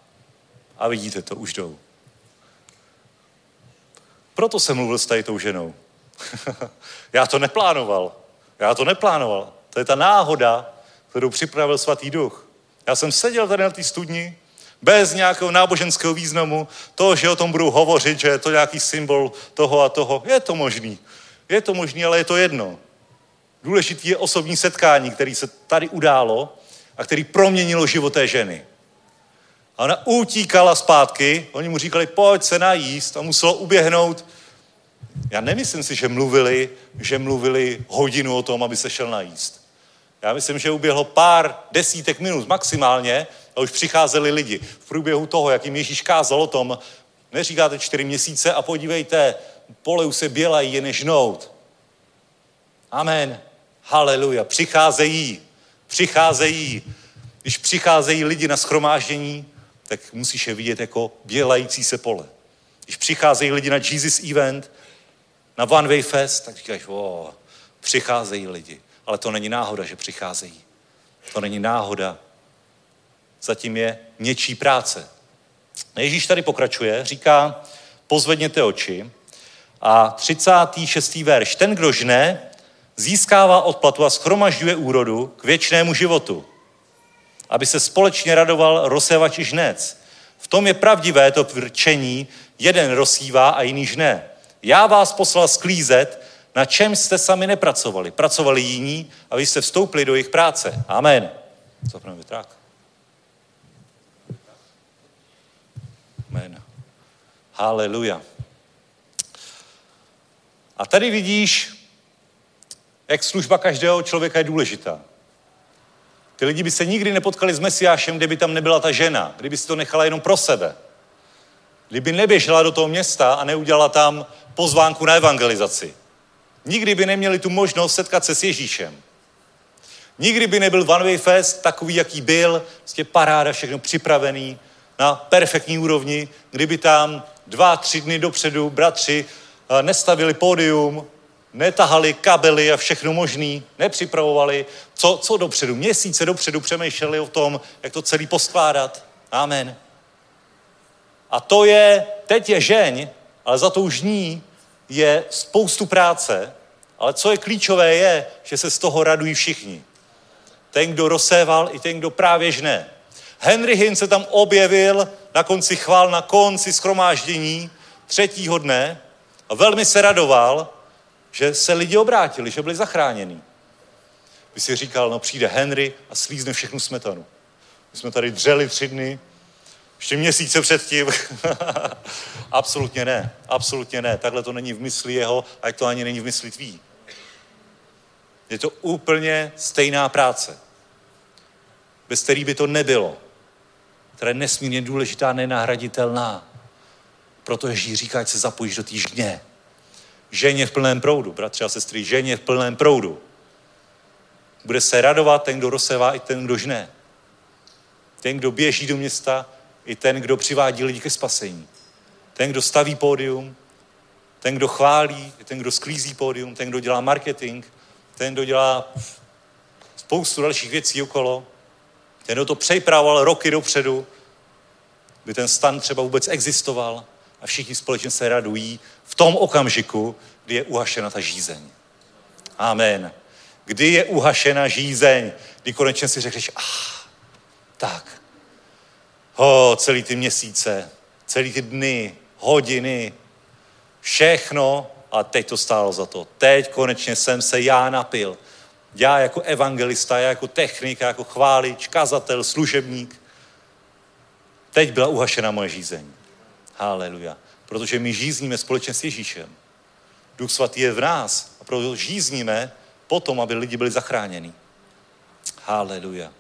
C: a vidíte to, už jdou. Proto jsem mluvil s tady tou ženou. Já to neplánoval. Já to neplánoval. To je ta náhoda, kterou připravil svatý duch. Já jsem seděl tady na té studni, bez nějakého náboženského významu, to, že o tom budu hovořit, že je to nějaký symbol toho a toho, je to možný. Je to možný, ale je to jedno. Důležitý je osobní setkání, který se tady událo a který proměnilo život té ženy. A ona utíkala zpátky, oni mu říkali, pojď se najíst a muselo uběhnout. Já nemyslím si, že mluvili, že mluvili hodinu o tom, aby se šel najíst. Já myslím, že uběhlo pár desítek minut maximálně a už přicházeli lidi. V průběhu toho, jak jim Ježíš kázal o tom, neříkáte čtyři měsíce a podívejte, pole už se bělají, je než nout. Amen. Haleluja. Přicházejí. Přicházejí. Když přicházejí lidi na schromáždění, tak musíš je vidět jako bělající se pole. Když přicházejí lidi na Jesus Event, na One Way Fest, tak říkáš, o, přicházejí lidi. Ale to není náhoda, že přicházejí. To není náhoda. Zatím je něčí práce. Ježíš tady pokračuje, říká, pozvedněte oči. A 36. verš. Ten, kdo žne, získává odplatu a schromažďuje úrodu k věčnému životu, aby se společně radoval rozsévač i žnec. V tom je pravdivé to vrčení, jeden rozsívá a jiný žne. Já vás poslal sklízet, na čem jste sami nepracovali. Pracovali jiní a vy jste vstoupili do jejich práce. Amen. Zapneme větrák. Amen. Haleluja. A tady vidíš, jak služba každého člověka je důležitá. Ty lidi by se nikdy nepotkali s Mesiášem, kdyby tam nebyla ta žena, kdyby si to nechala jenom pro sebe. Kdyby neběžela do toho města a neudělala tam pozvánku na evangelizaci. Nikdy by neměli tu možnost setkat se s Ježíšem. Nikdy by nebyl One Way Fest takový, jaký byl, prostě paráda, všechno připravený na perfektní úrovni, kdyby tam dva, tři dny dopředu bratři eh, nestavili pódium, netahali kabely a všechno možný, nepřipravovali, co, co dopředu, měsíce dopředu přemýšleli o tom, jak to celý poskládat. Amen. A to je, teď je žeň, ale za tou žní je spoustu práce, ale co je klíčové je, že se z toho radují všichni. Ten, kdo rozséval, i ten, kdo právě žne. Henry Hinn se tam objevil na konci chvál, na konci schromáždění třetího dne a velmi se radoval, že se lidi obrátili, že byli zachráněni. By si říkal, no přijde Henry a slízne všechnu smetanu. My jsme tady dřeli tři dny, ještě měsíce předtím. absolutně ne, absolutně ne. Takhle to není v mysli jeho a jak to ani není v mysli tvý. Je to úplně stejná práce, bez který by to nebylo, která je nesmírně důležitá, nenahraditelná. Proto Ježíš říká, ať se zapojíš do té žně. Ženě v plném proudu, bratři a sestry, ženě v plném proudu. Bude se radovat ten, kdo rozsevá, i ten, kdo žne. Ten, kdo běží do města, i ten, kdo přivádí lidi ke spasení. Ten, kdo staví pódium, ten, kdo chválí, ten, kdo sklízí pódium, ten, kdo dělá marketing, ten, kdo dělá spoustu dalších věcí okolo, ten, kdo to připravoval roky dopředu, by ten stan třeba vůbec existoval a všichni společně se radují v tom okamžiku, kdy je uhašena ta žízeň. Amen. Kdy je uhašena žízeň, kdy konečně si řekneš, ah, tak, ho, celý ty měsíce, celý ty dny, hodiny, všechno a teď to stálo za to. Teď konečně jsem se já napil. Já jako evangelista, já jako technik, já jako chválič, kazatel, služebník. Teď byla uhašena moje žízeň. Haleluja. Protože my žízníme společně s Ježíšem. Duch svatý je v nás a proto žízníme potom, aby lidi byli zachráněni. Haleluja.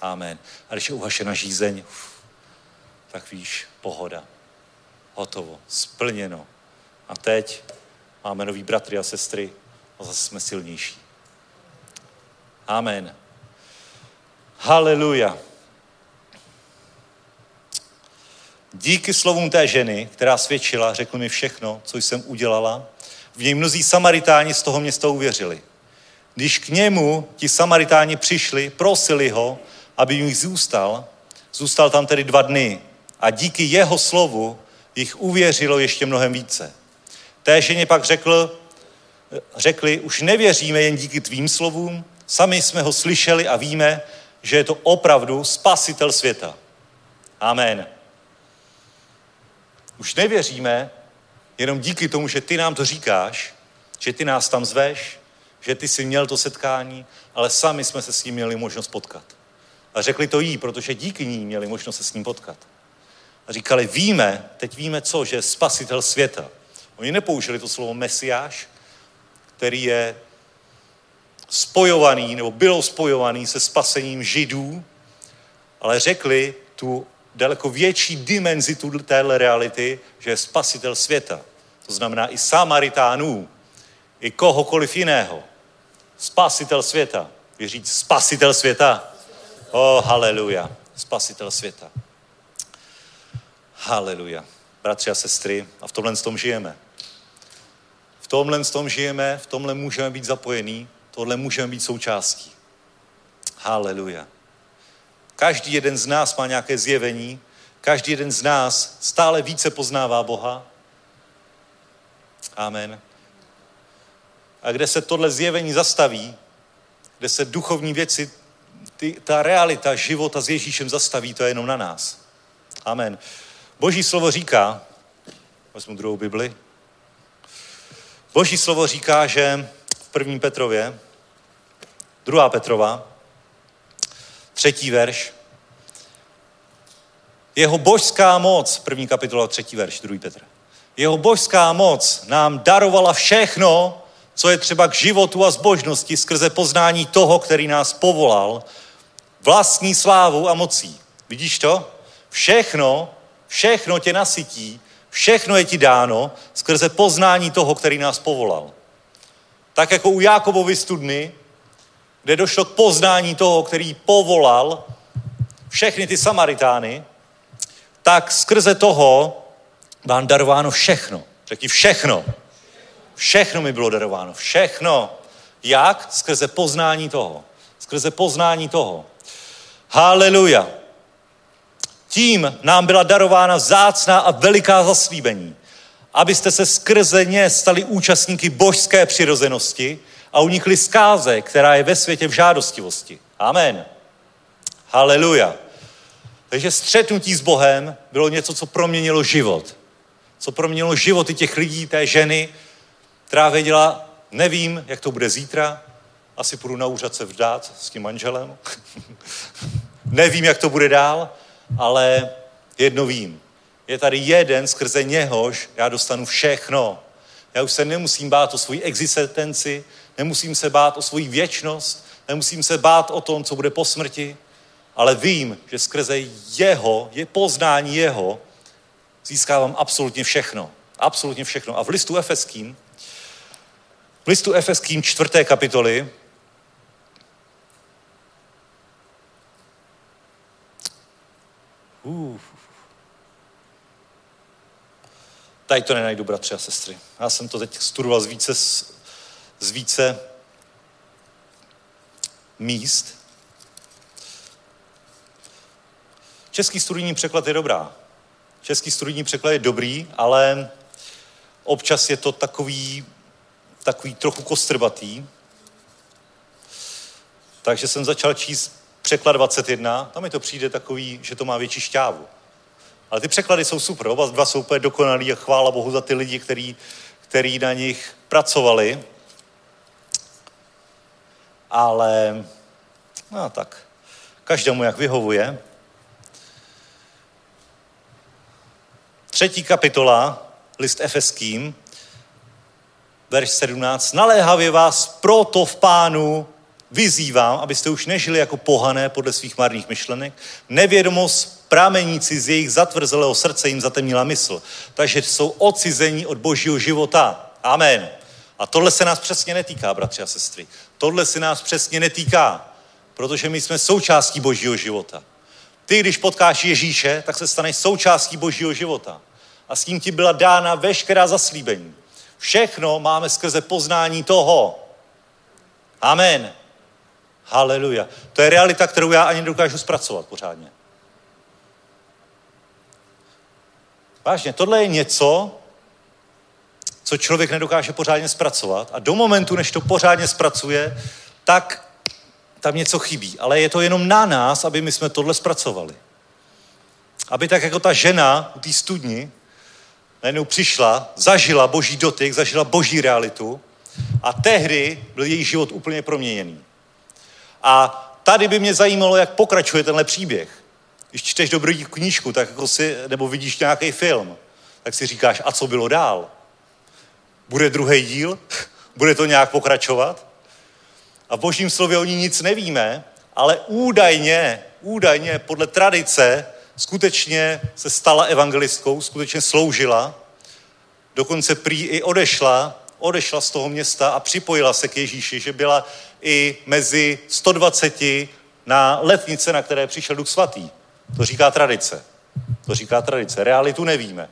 C: Amen. A když je uhašena žízeň, tak víš, pohoda. Hotovo, splněno. A teď máme nový bratry a sestry a zase jsme silnější. Amen. Haleluja. Díky slovům té ženy, která svědčila, řekl mi všechno, co jsem udělala, v něj mnozí Samaritáni z toho města uvěřili. Když k němu ti Samaritáni přišli, prosili ho, aby jim zůstal, zůstal tam tedy dva dny a díky jeho slovu jich uvěřilo ještě mnohem více. Té ženě pak řekl, řekli, už nevěříme jen díky tvým slovům, sami jsme ho slyšeli a víme, že je to opravdu spasitel světa. Amen. Už nevěříme jenom díky tomu, že ty nám to říkáš, že ty nás tam zveš, že ty jsi měl to setkání, ale sami jsme se s ním měli možnost potkat. A řekli to jí, protože díky ní měli možnost se s ním potkat. A říkali, víme, teď víme co, že je spasitel světa. Oni nepoužili to slovo mesiáš, který je spojovaný, nebo bylo spojovaný se spasením židů, ale řekli tu daleko větší dimenzi téhle reality, že je spasitel světa. To znamená i Samaritánů, i kohokoliv jiného. Spasitel světa. Říct spasitel světa? Oh, haleluja. Spasitel světa. Haleluja. Bratři a sestry, a v tomhle tom žijeme. V tomhle tom žijeme, v tomhle můžeme být zapojení, tohle můžeme být součástí. Haleluja. Každý jeden z nás má nějaké zjevení, každý jeden z nás stále více poznává Boha. Amen. A kde se tohle zjevení zastaví, kde se duchovní věci, ty, ta realita života s Ježíšem zastaví, to je jenom na nás. Amen. Boží slovo říká, vezmu druhou Bibli, Boží slovo říká, že v první Petrově, druhá Petrova, třetí verš, jeho božská moc, první kapitola, třetí verš, druhý Petr. Jeho božská moc nám darovala všechno, co je třeba k životu a zbožnosti skrze poznání toho, který nás povolal, vlastní slávu a mocí. Vidíš to? Všechno, všechno tě nasytí, všechno je ti dáno skrze poznání toho, který nás povolal. Tak jako u Jákobovy studny, kde došlo k poznání toho, který povolal všechny ty Samaritány, tak skrze toho vám darováno všechno. Řekni všechno. Všechno mi bylo darováno. Všechno. Jak? Skrze poznání toho. Skrze poznání toho. Haleluja. Tím nám byla darována vzácná a veliká zaslíbení, abyste se skrze ně stali účastníky božské přirozenosti a unikli zkáze, která je ve světě v žádostivosti. Amen. Haleluja. Takže střetnutí s Bohem bylo něco, co proměnilo život. Co proměnilo životy těch lidí, té ženy, která věděla, nevím, jak to bude zítra, asi půjdu na úřad se vdát s tím manželem. nevím, jak to bude dál, ale jedno vím. Je tady jeden, skrze něhož já dostanu všechno. Já už se nemusím bát o svoji existenci, nemusím se bát o svoji věčnost, nemusím se bát o tom, co bude po smrti, ale vím, že skrze jeho, je poznání jeho, získávám absolutně všechno. Absolutně všechno. A v listu Efeským, v listu Efeským čtvrté kapitoly, Tady to nenajdu, bratři a sestry. Já jsem to teď studoval z více, z více míst. Český studijní překlad je dobrá. Český studijní překlad je dobrý, ale občas je to takový, takový trochu kostrbatý. Takže jsem začal číst překlad 21, tam mi to přijde takový, že to má větší šťávu. Ale ty překlady jsou super, oba dva jsou úplně dokonalý a chvála Bohu za ty lidi, který, který na nich pracovali. Ale, no tak, každému jak vyhovuje. Třetí kapitola, list Efeským, verš 17. Naléhavě vás proto v pánu vyzývám, abyste už nežili jako pohané podle svých marných myšlenek. Nevědomost prameníci z jejich zatvrzelého srdce jim zatemnila mysl. Takže jsou odcizení od božího života. Amen. A tohle se nás přesně netýká, bratři a sestry. Tohle se nás přesně netýká, protože my jsme součástí božího života. Ty, když potkáš Ježíše, tak se staneš součástí božího života. A s tím ti byla dána veškerá zaslíbení. Všechno máme skrze poznání toho. Amen. Haleluja. To je realita, kterou já ani nedokážu zpracovat pořádně. Vážně, tohle je něco, co člověk nedokáže pořádně zpracovat a do momentu, než to pořádně zpracuje, tak tam něco chybí. Ale je to jenom na nás, aby my jsme tohle zpracovali. Aby tak jako ta žena u té studni najednou přišla, zažila boží dotyk, zažila boží realitu a tehdy byl její život úplně proměněný. A tady by mě zajímalo, jak pokračuje tenhle příběh. Když čteš dobrou knížku, tak jako si, nebo vidíš nějaký film, tak si říkáš, a co bylo dál? Bude druhý díl? Bude to nějak pokračovat? A v božím slově o ní nic nevíme, ale údajně, údajně podle tradice skutečně se stala evangelistkou, skutečně sloužila, dokonce prý i odešla, odešla z toho města a připojila se k Ježíši, že byla i mezi 120 na letnice, na které přišel Duch Svatý. To říká tradice. To říká tradice. Realitu nevíme.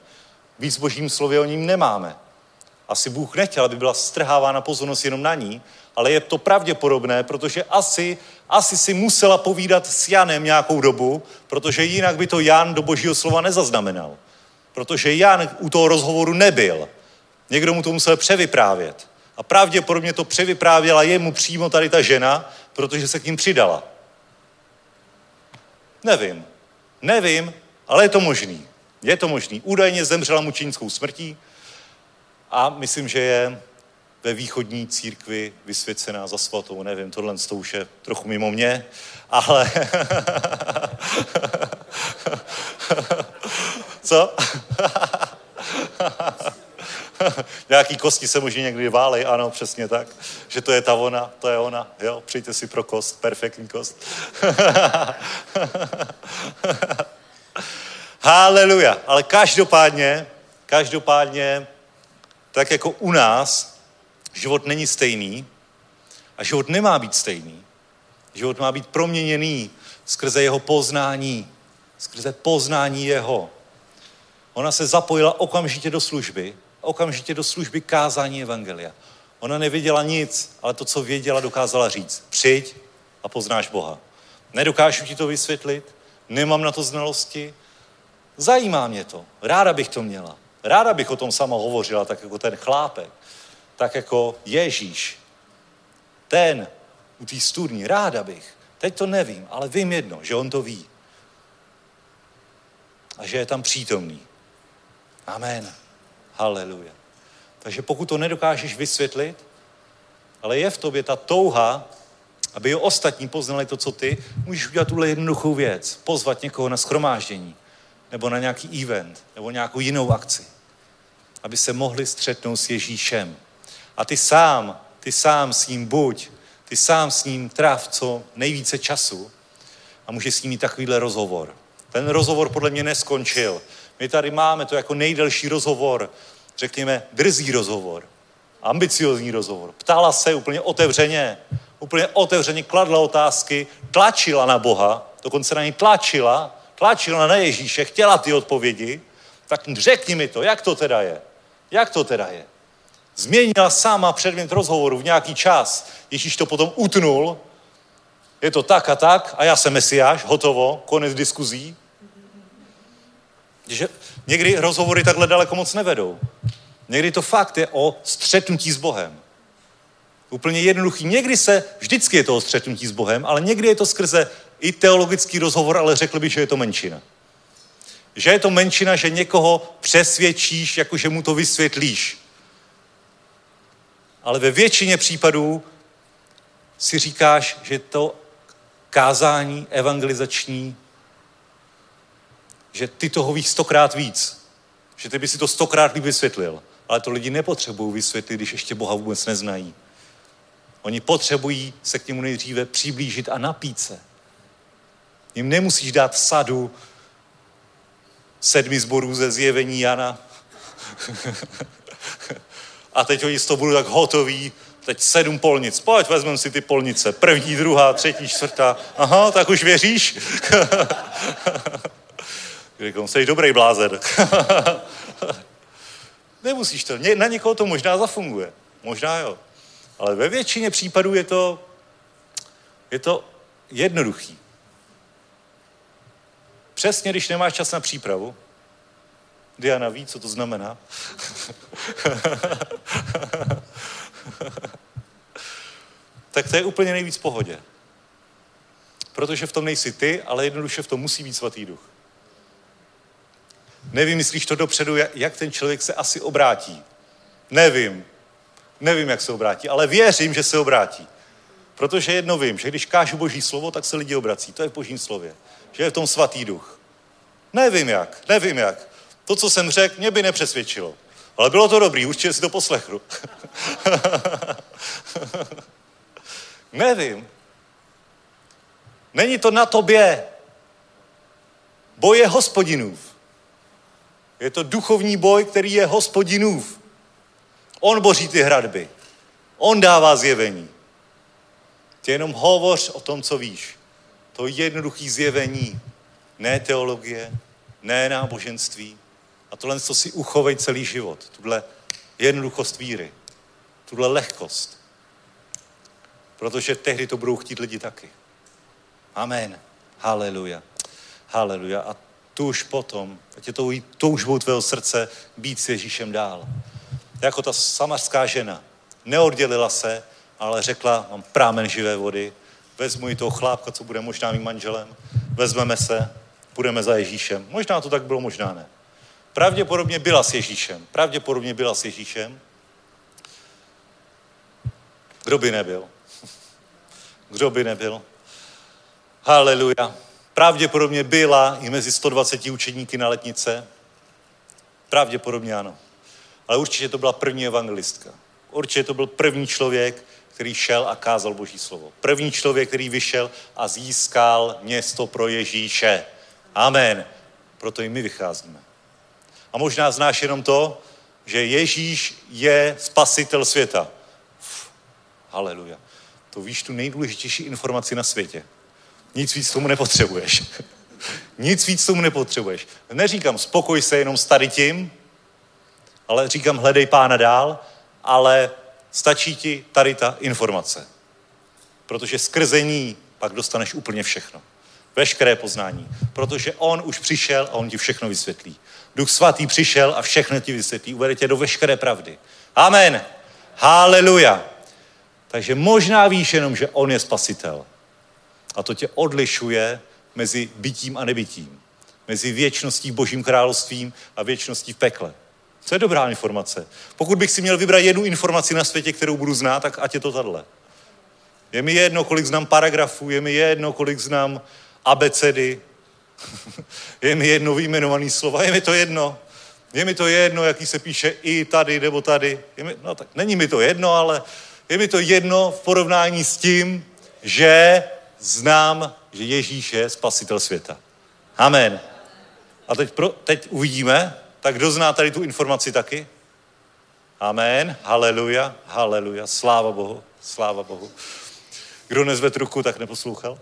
C: Víc božím slově o ním nemáme. Asi Bůh nechtěl, aby byla strhávána pozornost jenom na ní, ale je to pravděpodobné, protože asi, asi si musela povídat s Janem nějakou dobu, protože jinak by to Jan do božího slova nezaznamenal. Protože Jan u toho rozhovoru nebyl. Někdo mu to musel převyprávět. A pravděpodobně to převyprávěla jemu přímo tady ta žena, protože se k ním přidala. Nevím. Nevím, ale je to možný. Je to možný. Údajně zemřela mučenickou smrtí a myslím, že je ve východní církvi vysvěcená za svatou. Nevím, tohle to už je trochu mimo mě, ale... Co? Nějaký kosti se možná někdy válej, ano, přesně tak. Že to je ta ona, to je ona. Jo, přijďte si pro kost, perfektní kost. Haleluja. Ale každopádně, každopádně, tak jako u nás, život není stejný a život nemá být stejný. Život má být proměněný skrze jeho poznání, skrze poznání jeho. Ona se zapojila okamžitě do služby, okamžitě do služby kázání Evangelia. Ona nevěděla nic, ale to, co věděla, dokázala říct. Přijď a poznáš Boha. Nedokážu ti to vysvětlit, nemám na to znalosti, zajímá mě to, ráda bych to měla. Ráda bych o tom sama hovořila, tak jako ten chlápek, tak jako Ježíš. Ten u té studní, ráda bych. Teď to nevím, ale vím jedno, že on to ví. A že je tam přítomný. Amen. Haleluja. Takže pokud to nedokážeš vysvětlit, ale je v tobě ta touha, aby i ostatní poznali to, co ty, můžeš udělat tuhle jednoduchou věc. Pozvat někoho na schromáždění, nebo na nějaký event, nebo nějakou jinou akci. Aby se mohli střetnout s Ježíšem. A ty sám, ty sám s ním buď, ty sám s ním tráv co nejvíce času a můžeš s ním mít takovýhle rozhovor. Ten rozhovor podle mě neskončil. My tady máme to jako nejdelší rozhovor, řekněme drzý rozhovor, ambiciozní rozhovor. Ptala se úplně otevřeně, úplně otevřeně kladla otázky, tlačila na Boha, dokonce na ní tlačila, tlačila na Ježíše, chtěla ty odpovědi, tak řekni mi to, jak to teda je? Jak to teda je? Změnila sama předmět rozhovoru v nějaký čas. Ježíš to potom utnul. Je to tak a tak a já jsem mesiáš, hotovo, konec diskuzí. Že někdy rozhovory takhle daleko moc nevedou. Někdy to fakt je o střetnutí s Bohem. Úplně jednoduchý. Někdy se, vždycky je to o střetnutí s Bohem, ale někdy je to skrze i teologický rozhovor, ale řekl bych, že je to menšina. Že je to menšina, že někoho přesvědčíš, jakože mu to vysvětlíš. Ale ve většině případů si říkáš, že to kázání evangelizační, že ty toho víš stokrát víc. Že ty by si to stokrát líp vysvětlil. Ale to lidi nepotřebují vysvětlit, když ještě Boha vůbec neznají. Oni potřebují se k němu nejdříve přiblížit a napít se. Jim nemusíš dát sadu sedmi zborů ze zjevení Jana. a teď oni z toho budou tak hotoví, teď sedm polnic. Pojď, vezmeme si ty polnice. První, druhá, třetí, čtvrtá. Aha, tak už věříš? Říkám, jsi dobrý blázen. Nemusíš to. Na někoho to možná zafunguje. Možná jo. Ale ve většině případů je to, je to jednoduchý. Přesně, když nemáš čas na přípravu, Diana ví, co to znamená. tak to je úplně nejvíc v pohodě. Protože v tom nejsi ty, ale jednoduše v tom musí být svatý duch. Nevymyslíš to dopředu, jak- ten člověk se asi obrátí. Nevím. Nevím, jak se obrátí, ale věřím, že se obrátí. Protože jedno vím, že když kážu boží slovo, tak se lidi obrací. To je v božím slově. Že je v tom svatý duch. Nevím jak, nevím jak. To, co jsem řekl, mě by nepřesvědčilo. Ale bylo to dobrý, určitě si to poslechnu. nevím. Není to na tobě. Boj je hospodinův. Je to duchovní boj, který je hospodinův. On boří ty hradby. On dává zjevení. Ty jenom hovoř o tom, co víš. To jednoduché zjevení. Ne teologie, ne náboženství. A tohle, co si uchovej celý život. Tuhle jednoduchost víry, tuhle lehkost. Protože tehdy to budou chtít lidi taky. Amen. Haleluja. Haleluja. A tu už potom, ať je to toužbou tvého srdce být s Ježíšem dál. Jako ta samařská žena. Neoddělila se, ale řekla, mám prámen živé vody, vezmu i toho chlápka, co bude možná mým manželem, vezmeme se, půjdeme za Ježíšem. Možná to tak bylo, možná ne. Pravděpodobně byla s Ježíšem. Pravděpodobně byla s Ježíšem. Kdo by nebyl? Kdo by nebyl? Haleluja. Pravděpodobně byla i mezi 120 učeníky na letnice. Pravděpodobně ano. Ale určitě to byla první evangelistka. Určitě to byl první člověk, který šel a kázal Boží slovo. První člověk, který vyšel a získal město pro Ježíše. Amen. Proto i my vycházíme. A možná znáš jenom to, že Ježíš je spasitel světa. Haleluja. To víš tu nejdůležitější informaci na světě. Nic víc tomu nepotřebuješ. Nic víc tomu nepotřebuješ. Neříkám, spokoj se jenom s tady tím, ale říkám, hledej pána dál, ale stačí ti tady ta informace. Protože skrze ní pak dostaneš úplně všechno. Veškeré poznání. Protože on už přišel a on ti všechno vysvětlí. Duch svatý přišel a všechno ti vysvětlí. Uvede tě do veškeré pravdy. Amen. Haleluja. Takže možná víš jenom, že on je spasitel. A to tě odlišuje mezi bytím a nebytím. Mezi věčností božím královstvím a věčností v pekle. Co je dobrá informace? Pokud bych si měl vybrat jednu informaci na světě, kterou budu znát, tak ať je to tahle. Je mi jedno, kolik znám paragrafů, je mi jedno, kolik znám abecedy, je mi jedno vyjmenovaný slova, je mi to jedno. Je mi to jedno, jaký se píše i tady nebo tady. Je mi, no tak není mi to jedno, ale je mi to jedno v porovnání s tím, že znám, že Ježíš je spasitel světa. Amen. A teď, pro, teď uvidíme, tak kdo zná tady tu informaci taky? Amen. Haleluja, haleluja. Sláva Bohu, sláva Bohu. Kdo nezved ruku, tak neposlouchal.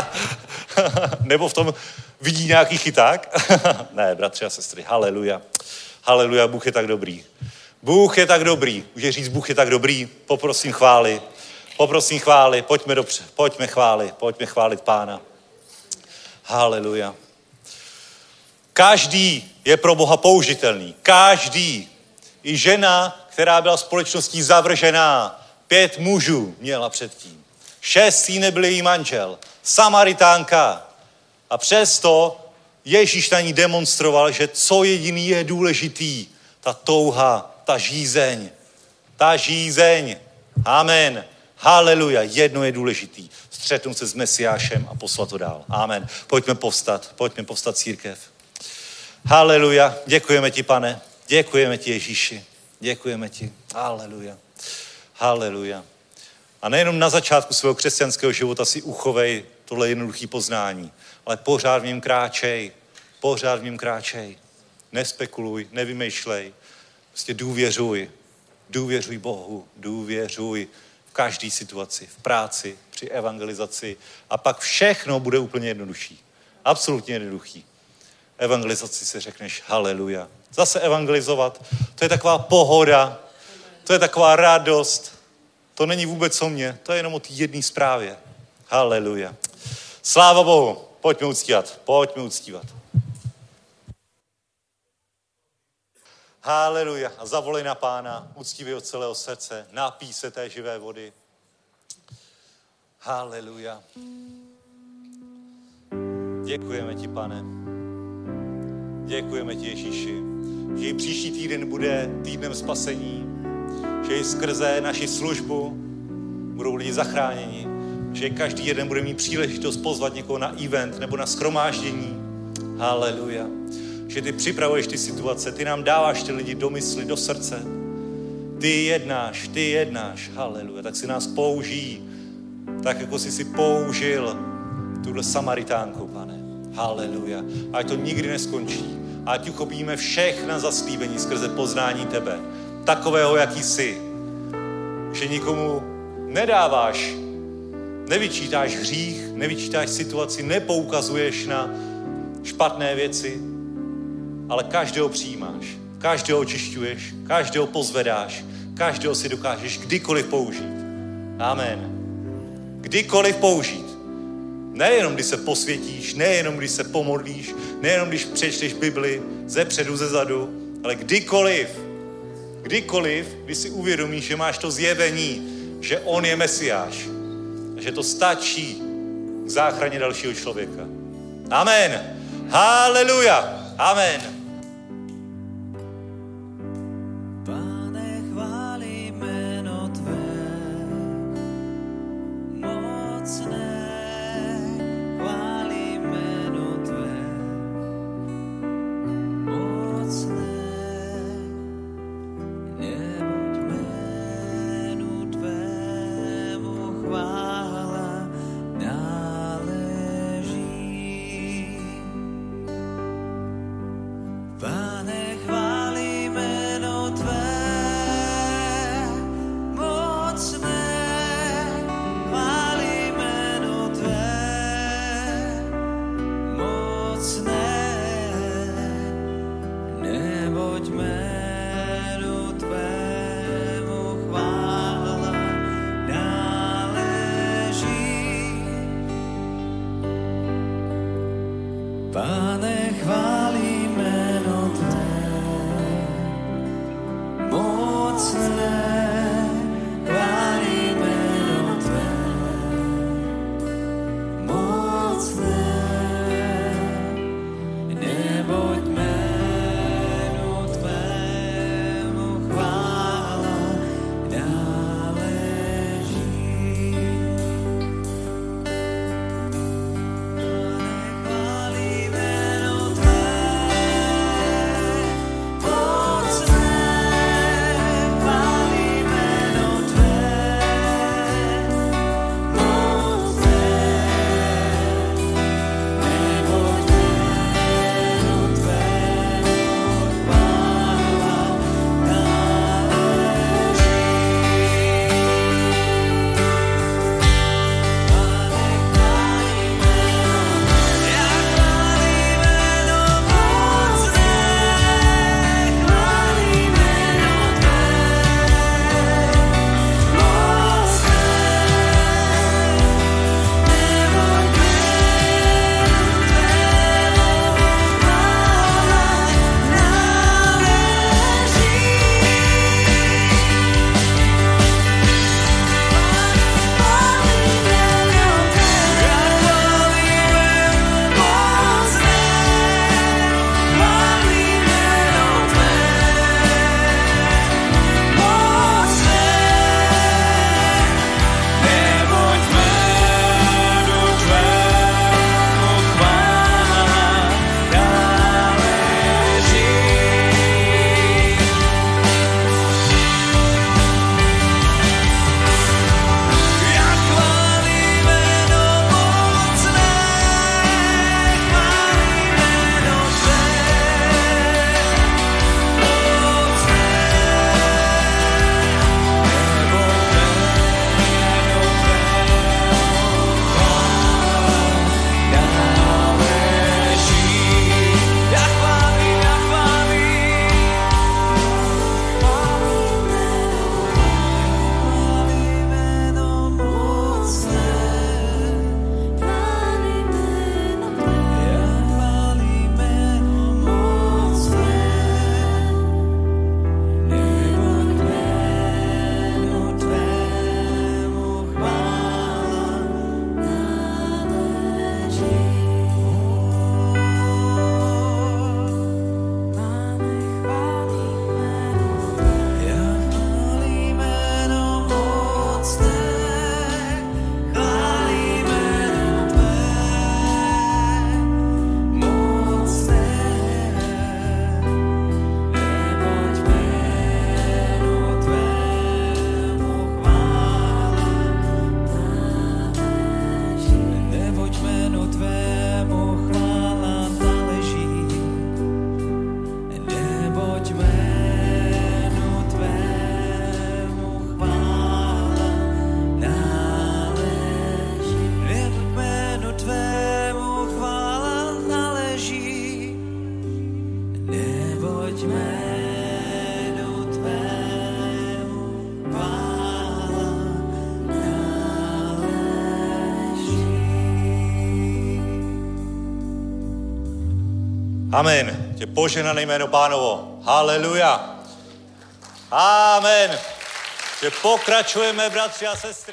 C: Nebo v tom vidí nějaký chyták. ne, bratři a sestry, haleluja. Haleluja, Bůh je tak dobrý. Bůh je tak dobrý. Může říct, Bůh je tak dobrý. Poprosím chvály. Poprosím chvály. Pojďme dobře. Pojďme chvály. Pojďme chválit Pána. Haleluja. Každý je pro Boha použitelný. Každý. I žena, která byla společností zavržená. Pět mužů měla předtím. Šest jí nebyl její manžel. Samaritánka. A přesto Ježíš na ní demonstroval, že co jediný je důležitý, ta touha, ta žízeň. Ta žízeň. Amen. Haleluja. Jedno je důležitý. Střetnout se s Mesiášem a poslat to dál. Amen. Pojďme povstat. Pojďme povstat církev. Haleluja. Děkujeme ti, pane. Děkujeme ti, Ježíši. Děkujeme ti. Haleluja. Haleluja. A nejenom na začátku svého křesťanského života si uchovej tohle jednoduché poznání, ale pořád v něm kráčej. Pořád v něm kráčej. Nespekuluj, nevymýšlej. Prostě důvěřuj. Důvěřuj Bohu. Důvěřuj v každé situaci, v práci, při evangelizaci. A pak všechno bude úplně jednodušší. Absolutně jednoduchý. Evangelizaci si řekneš haleluja. Zase evangelizovat, to je taková pohoda, to je taková radost. To není vůbec o mně, to je jenom o té jedné zprávě. Haleluja. Sláva Bohu. Pojďme uctívat. Pojďme uctívat. Haleluja. A zavolej na pána, uctívej od celého srdce, napí se té živé vody. Haleluja. Děkujeme ti, pane. Děkujeme ti, Ježíši, že i příští týden bude týdnem spasení, že i skrze naši službu budou lidi zachráněni, že každý jeden bude mít příležitost pozvat někoho na event nebo na schromáždění. Haleluja. Že ty připravuješ ty situace, ty nám dáváš ty lidi do mysli, do srdce. Ty jednáš, ty jednáš. Haleluja. Tak si nás použij, tak jako jsi si použil tuhle Samaritánku, pane. Haleluja. Ať to nikdy neskončí. Ať uchopíme všechna zaslíbení skrze poznání tebe. Takového, jaký jsi. Že nikomu nedáváš, nevyčítáš hřích, nevyčítáš situaci, nepoukazuješ na špatné věci, ale každého přijímáš. Každého očišťuješ, každého pozvedáš, každého si dokážeš kdykoliv použít. Amen. Kdykoliv použít. Nejenom když se posvětíš, nejenom když se pomodlíš, nejenom když přečteš Bibli ze předu, ze zadu, ale kdykoliv, kdykoliv, když si uvědomíš, že máš to zjevení, že On je Mesiáš, že to stačí k záchraně dalšího člověka. Amen. Haleluja. Amen.
A: Pane, chválí
C: Amen. Tě poženané jméno pánovo. Haleluja. Amen. Že pokračujeme, bratři a sestry.